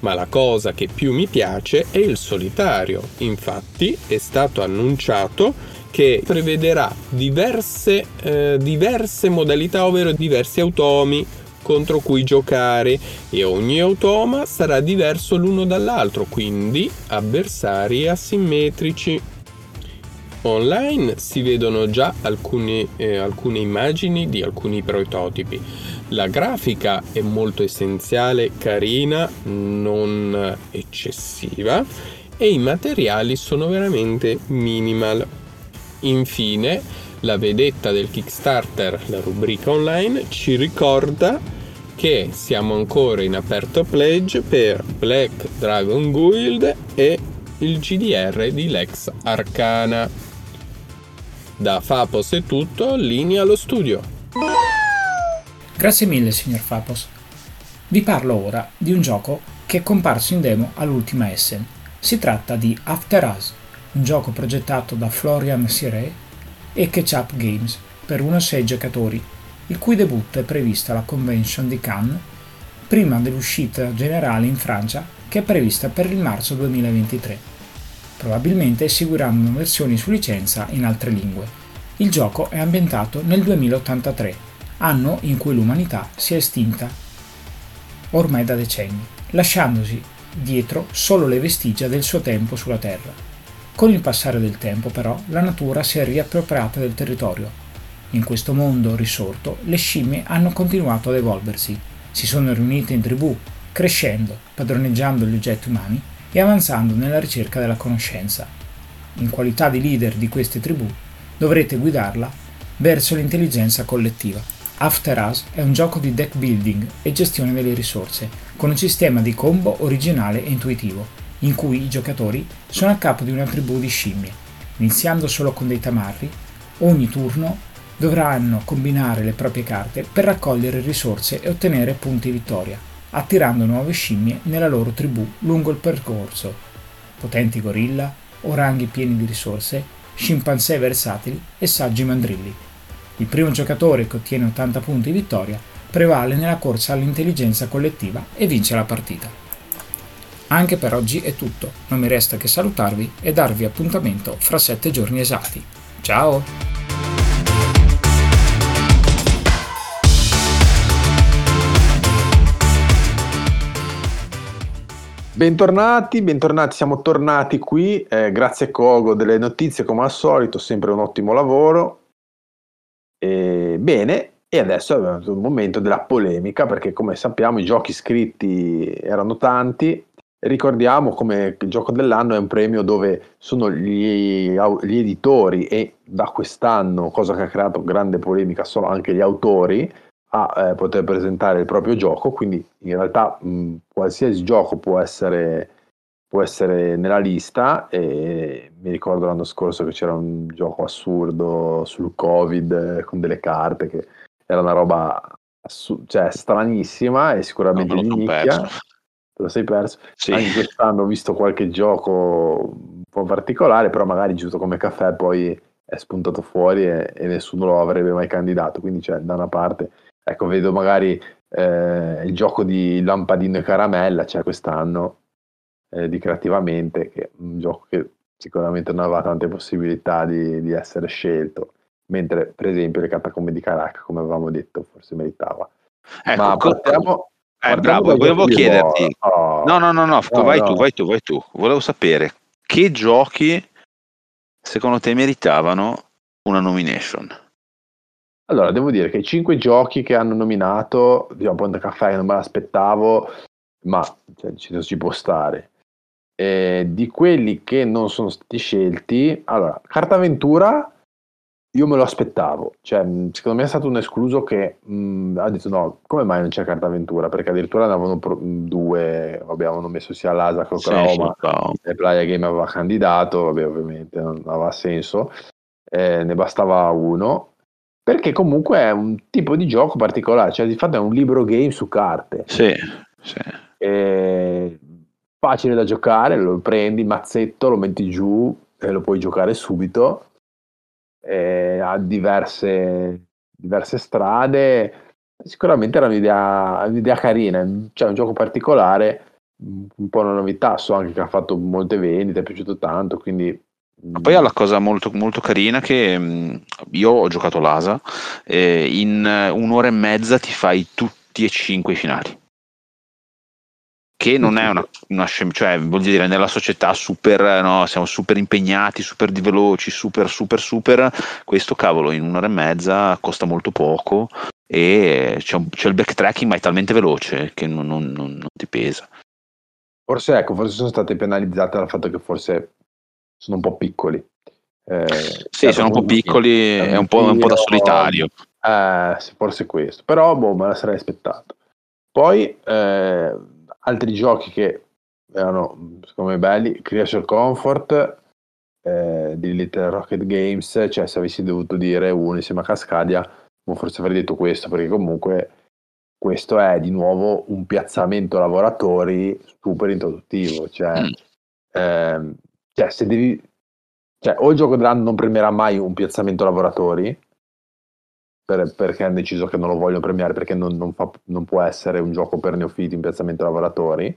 ma la cosa che più mi piace è il solitario. Infatti è stato annunciato che prevederà diverse, eh, diverse modalità, ovvero diversi automi contro cui giocare e ogni automa sarà diverso l'uno dall'altro, quindi avversari asimmetrici. Online si vedono già alcune, eh, alcune immagini di alcuni prototipi. La grafica è molto essenziale, carina, non eccessiva e i materiali sono veramente minimal. Infine, la vedetta del Kickstarter, la rubrica online, ci ricorda che siamo ancora in aperto pledge per Black Dragon Guild e il GDR di Lex Arcana. Da Fapos è tutto, linea allo studio. Grazie mille, signor Fapos. Vi parlo ora di un gioco che è comparso in demo all'ultima Essen. Si tratta di After Us, un gioco progettato da Florian Siré e Ketchup Games per 1-6 giocatori, il cui debutto è previsto alla convention di Cannes prima dell'uscita generale in Francia che è prevista per il marzo 2023. Probabilmente seguiranno versioni su licenza in altre lingue. Il gioco è ambientato nel 2083, anno in cui l'umanità si è estinta ormai da decenni, lasciandosi dietro solo le vestigia del suo tempo sulla Terra. Con il passare del tempo, però, la natura si è riappropriata del territorio. In questo mondo risorto, le scimmie hanno continuato ad evolversi, si sono riunite in tribù, crescendo, padroneggiando gli oggetti umani e avanzando nella ricerca della conoscenza. In qualità di leader di queste tribù, dovrete guidarla verso l'intelligenza collettiva. After Us è un gioco di deck building e gestione delle risorse, con un sistema di combo originale e intuitivo, in cui i giocatori sono a capo di una tribù di scimmie. Iniziando solo con dei tamarri, ogni turno dovranno combinare le proprie carte per raccogliere risorse e ottenere punti vittoria, attirando nuove scimmie nella loro tribù lungo il percorso. Potenti gorilla, oranghi pieni di risorse, scimpanzé versatili e saggi mandrilli. Il primo giocatore che ottiene 80 punti vittoria prevale nella corsa all'intelligenza collettiva e vince la partita. Anche per oggi è tutto, non mi resta che salutarvi e darvi appuntamento fra 7 giorni esatti. Ciao! Bentornati, bentornati, siamo tornati qui, eh, grazie Kogo delle notizie come al solito, sempre un ottimo lavoro. E, bene, e adesso è venuto il momento della polemica perché come sappiamo i giochi scritti erano tanti, ricordiamo come il gioco dell'anno è un premio dove sono gli, gli editori e da quest'anno, cosa che ha creato grande polemica, sono anche gli autori a eh, poter presentare il proprio gioco, quindi in realtà mh, qualsiasi gioco può essere, può essere nella lista. E mi ricordo l'anno scorso che c'era un gioco assurdo sul covid eh, con delle carte che era una roba assu- cioè, stranissima e sicuramente di nicchia. Lo sei perso? Sì. Anche quest'anno ho visto qualche gioco un po' particolare, però magari giusto come caffè poi è spuntato fuori e, e nessuno lo avrebbe mai candidato. Quindi, cioè, da una parte Ecco, vedo magari eh, il gioco di Lampadino e Caramella, c'è cioè quest'anno, eh, di Creativamente, che è un gioco che sicuramente non aveva tante possibilità di, di essere scelto, mentre per esempio le catacombe di Carac, come avevamo detto, forse meritava. Ecco, Ma partiamo... Eh, bravo, volevo chiederti. Oh, no, no, no, no, no vai no. tu, vai tu, vai tu. Volevo sapere che giochi secondo te meritavano una nomination? Allora, devo dire che i cinque giochi che hanno nominato, diciamo, Ponte Caffè non me l'aspettavo, ma cioè, ci, ci, può stare. E di quelli che non sono stati scelti, allora, Carta Aventura io me lo aspettavo, cioè, secondo me è stato un escluso che mh, ha detto no, come mai non c'è Carta Aventura? Perché addirittura ne avevano pro- due, vabbè, avevano messo sia l'Asa che Oklahoma sì, e Playa Game aveva candidato, vabbè, ovviamente non aveva senso, eh, ne bastava uno perché comunque è un tipo di gioco particolare, cioè di fatto è un libro game su carte. Sì, sì. E facile da giocare, lo prendi, mazzetto, lo metti giù e lo puoi giocare subito. E ha diverse, diverse strade. Sicuramente era un'idea, un'idea carina, cioè un gioco particolare, un po' una novità. So anche che ha fatto molte vendite, è piaciuto tanto, quindi poi ha la cosa molto, molto carina che mm, io ho giocato l'ASA, e in un'ora e mezza ti fai tutti e cinque i finali. Che non è una, una cioè vuol dire nella società super, no, siamo super impegnati, super di veloci, super, super, super. Questo cavolo in un'ora e mezza costa molto poco e c'è, un, c'è il backtracking ma è talmente veloce che non, non, non, non ti pesa. Forse ecco, forse sono state penalizzate dal fatto che forse sono un po' piccoli. Eh, sì, sono un po' piccoli, è un po', un po', da solitario. Eh, forse questo, però boh, me la sarei aspettato. Poi eh, altri giochi che erano secondo me belli, Creation Comfort eh, di Little Rocket Games, cioè se avessi dovuto dire uno insieme a Cascadia, forse avrei detto questo, perché comunque questo è di nuovo un piazzamento lavoratori super introduttivo, cioè mm. ehm, cioè, se devi... Cioè, o il gioco dell'anno non premierà mai un piazzamento lavoratori, per, perché hanno deciso che non lo vogliono premiare perché non, non, fa, non, può essere un gioco per neofiti in piazzamento lavoratori,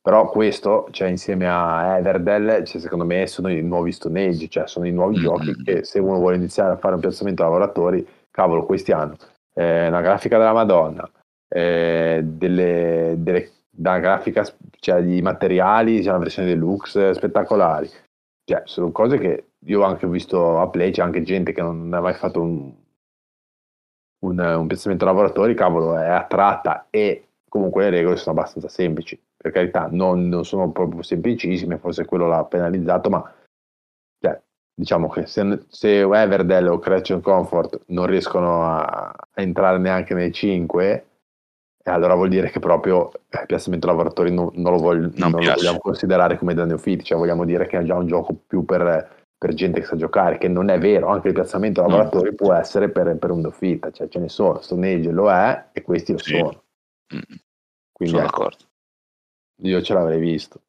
Però questo, cioè, insieme a Everdell, cioè, secondo me sono i nuovi Stone Age, cioè sono i nuovi Mm. giochi che se uno vuole iniziare a fare un piazzamento lavoratori, cavolo, questi hanno eh, una grafica della Madonna, eh, delle, delle- una grafica, cioè di materiali, c'è una versione deluxe spettacolari. Cioè, sono cose che io ho anche visto a Play, c'è anche gente che non ha mai fatto un, un, un piazzamento a lavoratori, cavolo, è attratta e comunque le regole sono abbastanza semplici. Per carità, non, non sono proprio semplicissime, forse quello l'ha penalizzato, ma cioè, diciamo che se, se Everdell o Creation Comfort non riescono a, a entrare neanche nei 5, e allora vuol dire che proprio eh, il piazzamento lavoratori non, non lo, voglio- non lo piace. vogliamo considerare come da neofiti, cioè vogliamo dire che è già un gioco più per, per gente che sa giocare, che non è vero, anche il piazzamento No. lavoratori può essere per, per un neofita, cioè ce ne sono, Stone Age lo è e questi lo Sì. sono. Mm, Quindi sono ecco, d'accordo. io ce l'avrei visto.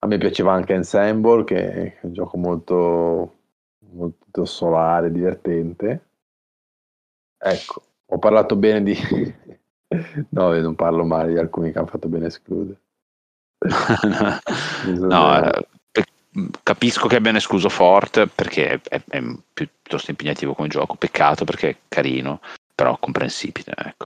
A me piaceva anche Ensemble, che è un gioco molto, molto solare, divertente. Ecco, ho parlato bene di... no, non parlo male di alcuni che hanno fatto bene escludere. no, pe- capisco che abbiano escluso Fort perché è, è piuttosto impegnativo come gioco, peccato perché è carino, però comprensibile. Ecco.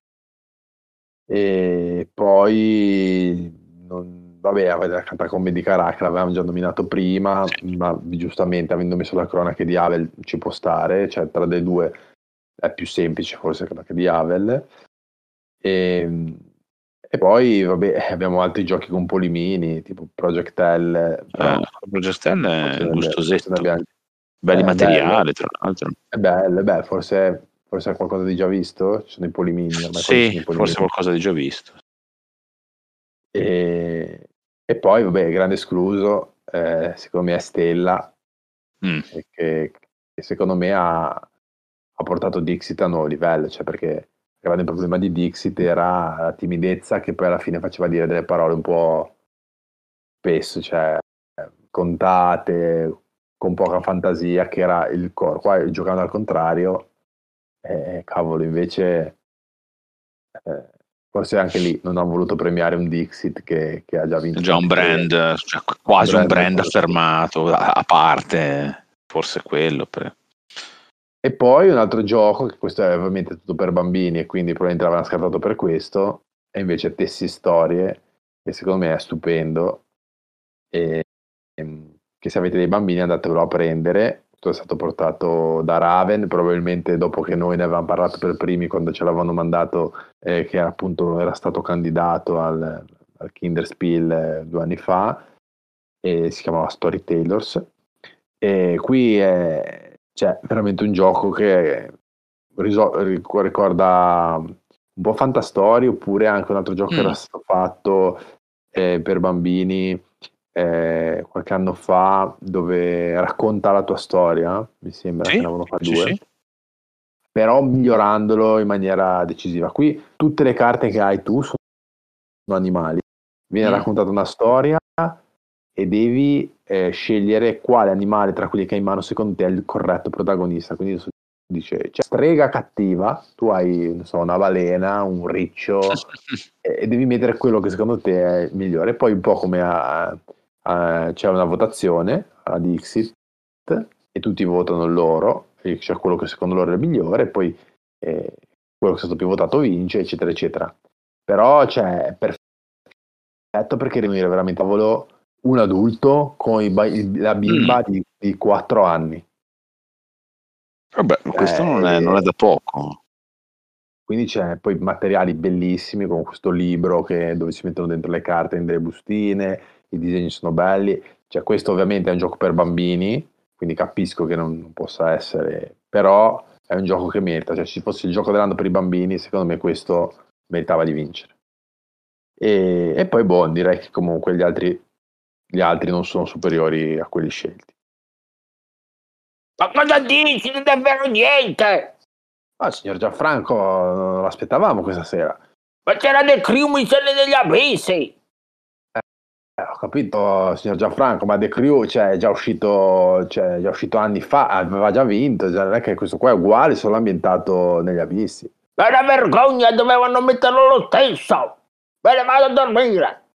E poi, non- vabbè, avete la Catacombe di Carac, l'avevamo già nominato prima, ma giustamente avendo messo la cronaca di Havel ci può stare, cioè tra le due è più semplice forse la cronaca di Havel. E, e poi, vabbè, abbiamo altri giochi con polimini, tipo Project L, però Eh, Project L è gustosetto, belli eh, materiali tra l'altro. È bello, bello, forse, forse è qualcosa di già visto? Ci sono i polimini, ormai Sì, i polimini. forse qualcosa di già visto. E, e poi, vabbè, grande escluso, eh, secondo me è Stella, Mm, che, che secondo me ha, ha portato Dixit a un nuovo livello, cioè perché il grande problema di Dixit era la timidezza che poi alla fine faceva dire delle parole un po' spesso, cioè contate, con poca fantasia, che era il core. Qua giocando al contrario, eh, cavolo, invece eh, forse anche lì non hanno voluto premiare un Dixit che, che ha già vinto. Già un brand, cioè, quasi un brand brand molto- affermato, a, a parte, forse quello. per- E poi un altro gioco, che questo è ovviamente tutto per bambini e quindi probabilmente l'avranno scartato per questo, è invece Tessi Storie, che secondo me è stupendo, e, ehm, che se avete dei bambini andatevelo a prendere. Tutto è stato portato da Raven, probabilmente dopo che noi ne avevamo parlato per primi quando ce l'avevano mandato, eh, che appunto era stato candidato al, al Kinderspiel eh, due anni fa, e si chiamava Storytellers. E qui è cioè, veramente un gioco che risol- ric- ricorda un po' Fantastory oppure anche un altro gioco che Mm. era stato fatto eh, per bambini eh, qualche anno fa dove racconta la tua storia, mi sembra Sì, che ne avevano fatto sì, due, sì. però migliorandolo in maniera decisiva. Qui tutte le carte che hai tu sono animali, viene Mm. raccontata una storia e devi eh, scegliere quale animale tra quelli che hai in mano secondo te è il corretto protagonista. Quindi dice, cioè, strega cattiva, tu hai non so, una balena, un riccio e, devi mettere quello che secondo te è il migliore. Poi un po' come a, a- c'è una votazione a Dixit e tutti votano loro, c'è quello che secondo loro è il migliore, e poi eh, quello che è stato più votato vince, eccetera, eccetera. Però cioè, è perfetto perché venire veramente a volo un adulto con i la bimba di, di 4 anni. Vabbè, questo Eh, non è, non è da poco. Quindi c'è poi materiali bellissimi con questo libro che- dove si mettono dentro le carte in delle bustine, i disegni sono belli. Cioè, questo ovviamente è un gioco per bambini, quindi capisco che non, non possa essere, però è un gioco che merita. Cioè, se ci fosse il gioco dell'anno per i bambini, secondo me questo meritava di vincere. E, e poi, boh, direi che comunque gli altri, gli altri non sono superiori a quelli scelti. Ma cosa dici? Non è vero niente! Ah, signor Gianfranco, non l'aspettavamo questa sera. Ma c'era The Crew Michele degli Abissi! Eh, ho capito, signor Gianfranco, ma The Crew cioè, è già uscito, cioè, è già uscito anni fa, aveva già vinto, cioè, non è che questo qua è uguale, solo ambientato negli abissi. Ma è una vergogna, dovevano metterlo lo stesso! Me ne vado a dormire!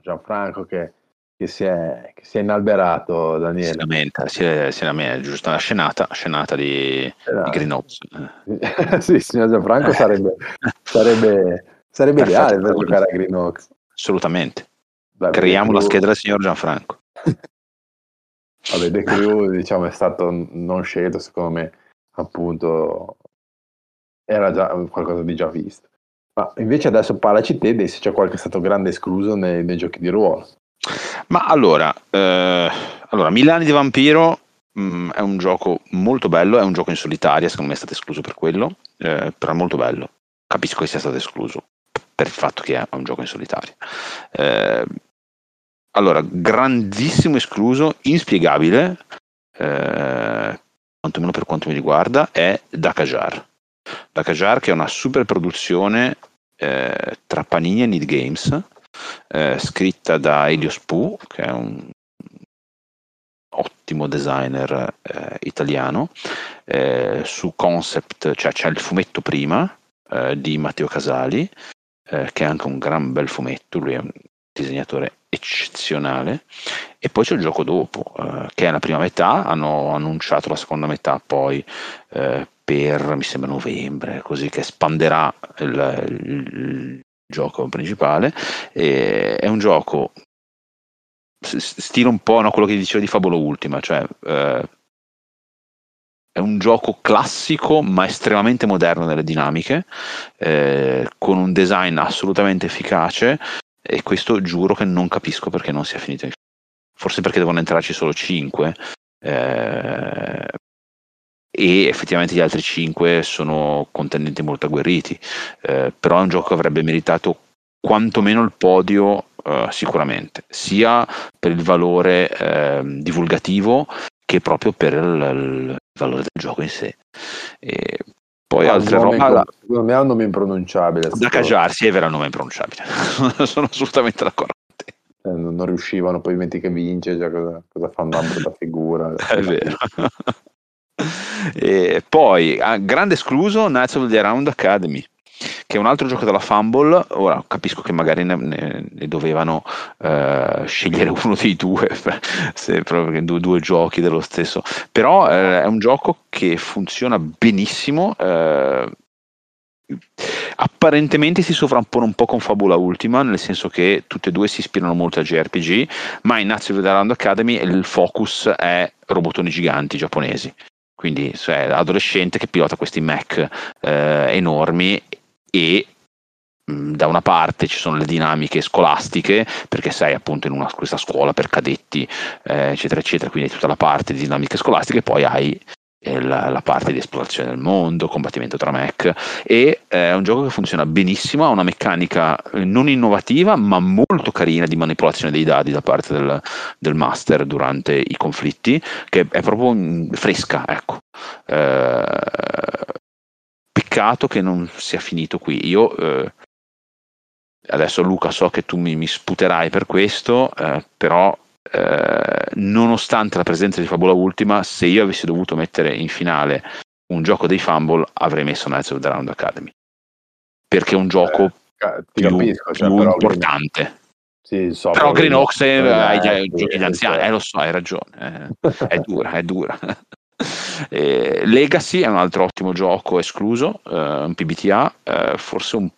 Gianfranco che, che, si è, che si è inalberato, Si Daniele. lamenta, si, si lamenta, giusto una scenata, scenata di, Era- di Green Ops. sì, il signor Gianfranco sarebbe, sarebbe, sarebbe ideale per giocare a Green Oaks. Assolutamente. Beh, Creiamo la scheda del signor Gianfranco. Vabbè, The Crew diciamo, è stato non scelto, secondo me, appunto, era già qualcosa di già visto. Ma invece adesso parlaci te se c'è qualche stato grande escluso nei, nei giochi di ruolo. Ma allora, eh, allora Milani di Vampiro mh, è un gioco molto bello, è un gioco in solitaria, secondo me è stato escluso per quello, eh, però è molto bello. Capisco che sia stato escluso per il fatto che è un gioco in solitaria. Eh, allora, grandissimo escluso, inspiegabile, eh, quantomeno per quanto mi riguarda, è Dakajar. Dakajar che è una super produzione eh, tra Panini e Need Games, eh, scritta da Elios Pu, che è un ottimo designer eh, italiano, eh, su concept, cioè c'è il fumetto prima eh, di Matteo Casali, eh, che è anche un gran bel fumetto, lui è un disegnatore eccezionale, e poi c'è il gioco dopo, che è la prima metà, hanno annunciato la seconda metà poi per, mi sembra, novembre, così che espanderà il, il- gioco principale. E è un gioco stile un po' no, quello che dicevo di Fabolo Ultima, cioè eh, è un gioco classico ma estremamente moderno nelle dinamiche, eh, con un design assolutamente efficace e questo giuro che non capisco perché non sia finito in forse perché devono entrarci solo 5 e effettivamente gli altri 5 sono contendenti molto agguerriti. Eh, però è un gioco che avrebbe meritato quantomeno il podio eh, sicuramente. Sia per il valore eh, divulgativo che proprio per il, il valore del gioco in sé. E poi un altre robe. impron- Secondo me ha un nome impronunciabile. da Cagiarsi è vero il nome impronunciabile. Sono assolutamente d'accordo Eh, non riuscivano, poi metti che vince, già cosa, cosa fa una brutta figura. è vero e poi ah, grande escluso Knights of the Round Academy che è un altro gioco della Fumble. Ora capisco che magari ne, ne- ne dovevano eh, scegliere uno dei due se proprio due, due giochi dello stesso. Però eh, è un gioco che funziona benissimo eh, apparentemente si sovrappone un po' con Fabula Ultima nel senso che tutte e due si ispirano molto a JRPG ma in Nazi of the Round Academy il focus è robotoni giganti giapponesi quindi cioè, l'adolescente che pilota questi mech eh, enormi e da una parte ci sono le dinamiche scolastiche perché sei appunto in una, questa scuola per cadetti eh, eccetera eccetera quindi tutta la parte di dinamiche scolastiche poi hai la, la parte di esplorazione del mondo, combattimento tra mech e eh, è un gioco che funziona benissimo, ha una meccanica eh, non innovativa ma molto carina di manipolazione dei dadi da parte del, del master durante i conflitti che è proprio mm, fresca ecco. Eh, peccato che non sia finito qui. Io eh, adesso Luca so che tu mi, mi sputerai per questo eh, però eh, nonostante la presenza di Fabula Ultima se io avessi dovuto mettere in finale un gioco dei Fumble avrei messo Knights of the Round Academy. Perché è un gioco Ti più, capisco, cioè, più però, importante. sì, so, però Green Oaks è, eh, già sì, giochi di anziani eh lo so hai ragione eh, è dura è dura. Eh, Legacy è un altro ottimo gioco escluso eh, un PBTA eh, forse un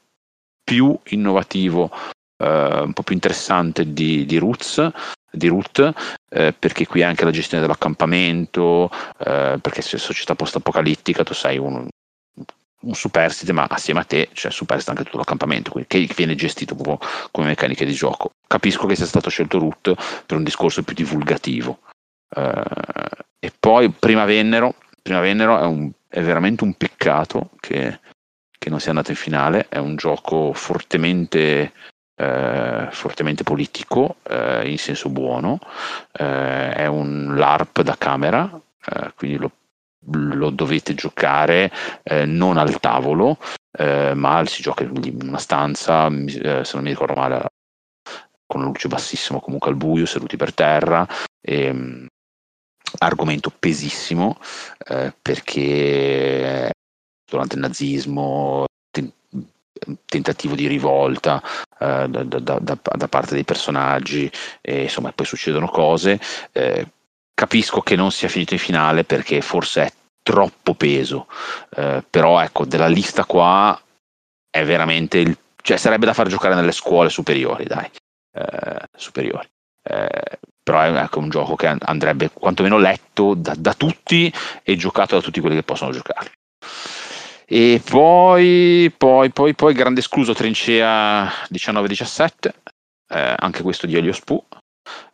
più innovativo eh, un po' più interessante di, di Roots di Root eh, perché qui anche la gestione dell'accampamento eh, perché se società post-apocalittica tu sei un, un superstite ma assieme a te c'è superstite anche tutto l'accampamento quindi, che viene gestito proprio come meccaniche di gioco. Capisco che sia stato scelto Root per un discorso più divulgativo. Eh, e poi Prima Vennero Prima Vennero è, un, è veramente un peccato che, che non sia andato in finale è un gioco fortemente eh, fortemente politico eh, in senso buono eh, è un LARP da camera eh, quindi lo, lo dovete giocare eh, non al tavolo eh, ma si gioca in una stanza se non mi ricordo male con la luce bassissima comunque al buio seduti per terra e, mh, argomento pesissimo perché durante il nazismo tentativo di rivolta eh, da, da, da, da, parte dei personaggi, e insomma poi succedono cose. Eh, capisco che non sia finito in finale perché forse è troppo peso, eh, però ecco, della lista qua è veramente il, cioè sarebbe da far giocare nelle scuole superiori, dai, eh, superiori. Eh, però è ecco, un gioco che andrebbe quantomeno letto da, da, tutti e giocato da tutti quelli che possono giocare. E poi, poi, poi, poi grande escluso Trincea 19-17, eh, anche questo di Elio Spu,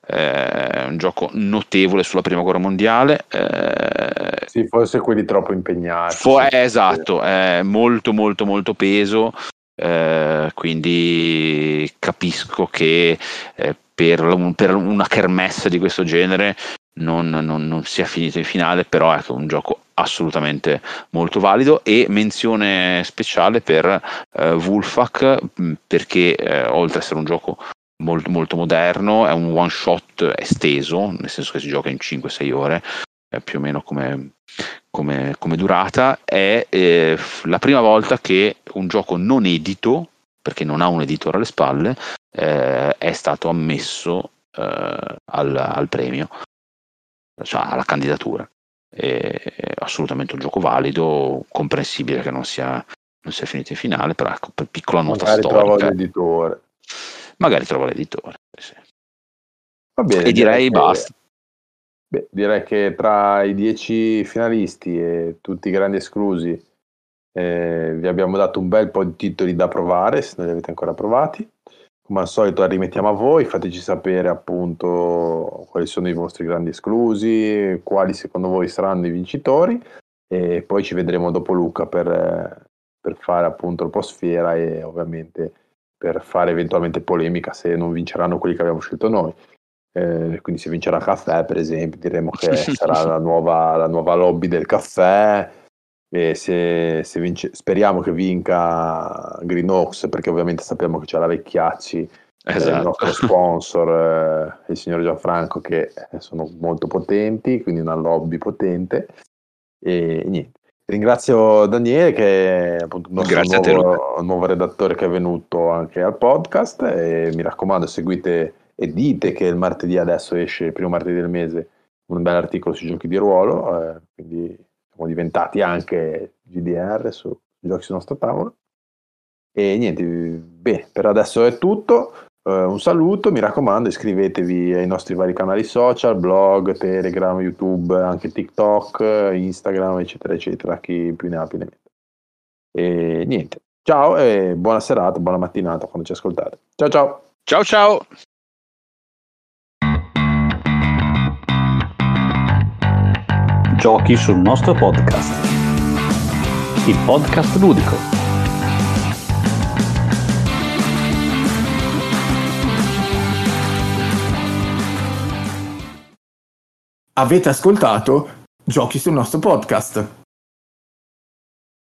eh, un gioco notevole sulla prima guerra mondiale. Eh, sì, forse quelli troppo impegnati. Fo- sì. esatto, è molto molto molto peso, eh, quindi capisco che eh, per, un, per, una kermesse di questo genere non, non, non, sia finito in finale, però è un gioco assolutamente molto valido. E menzione speciale per eh, Wolfak perché eh, oltre ad essere un gioco molto, molto moderno è un one shot esteso nel senso che si gioca in 5-6 ore più o meno come, come, come durata. È eh, la prima volta che un gioco non edito perché non ha un editore alle spalle eh, è stato ammesso eh, al, al, premio cioè alla candidatura è assolutamente un gioco valido, comprensibile che non sia, non sia finito in finale, però ecco, per piccola nota Magari storica. Trovo l'editore. Magari trovo l'editore. Sì. Va bene, e direi, direi basta. Beh, direi che tra i dieci finalisti e tutti i grandi esclusi eh, vi abbiamo dato un bel po' di titoli da provare, se non li avete ancora provati come al solito la rimettiamo a voi, fateci sapere appunto quali sono i vostri grandi esclusi, quali secondo voi saranno i vincitori e poi ci vedremo dopo Luca per, per fare appunto il post-fiera e ovviamente per fare eventualmente polemica se non vinceranno quelli che abbiamo scelto noi. Eh, quindi se vincerà caffè per esempio diremo che sarà la nuova, la nuova lobby del caffè e se, se vince, speriamo che vinca Green Oaks perché ovviamente sappiamo che c'è la Vecchiacci esatto. il nostro sponsor eh, il signor Gianfranco che sono molto potenti quindi una lobby potente. E niente. Ringrazio Daniele che è appunto il nostro nuovo, nuovo, redattore che è venuto anche al podcast e mi raccomando seguite e dite che il martedì adesso esce il primo martedì del mese un bel articolo sui giochi di ruolo eh, quindi siamo diventati anche GDR su giochi sul nostro tavolo. E niente, bene, per adesso è tutto. Uh, un saluto, mi raccomando, iscrivetevi ai nostri vari canali social, blog, Telegram, YouTube, anche TikTok, Instagram, eccetera, eccetera, chi più ne ha più ne mette. E niente, ciao e buona serata, buona mattinata quando ci ascoltate. Ciao ciao! Ciao ciao! Giochi sul nostro podcast. Il podcast ludico. Avete ascoltato Giochi sul nostro podcast.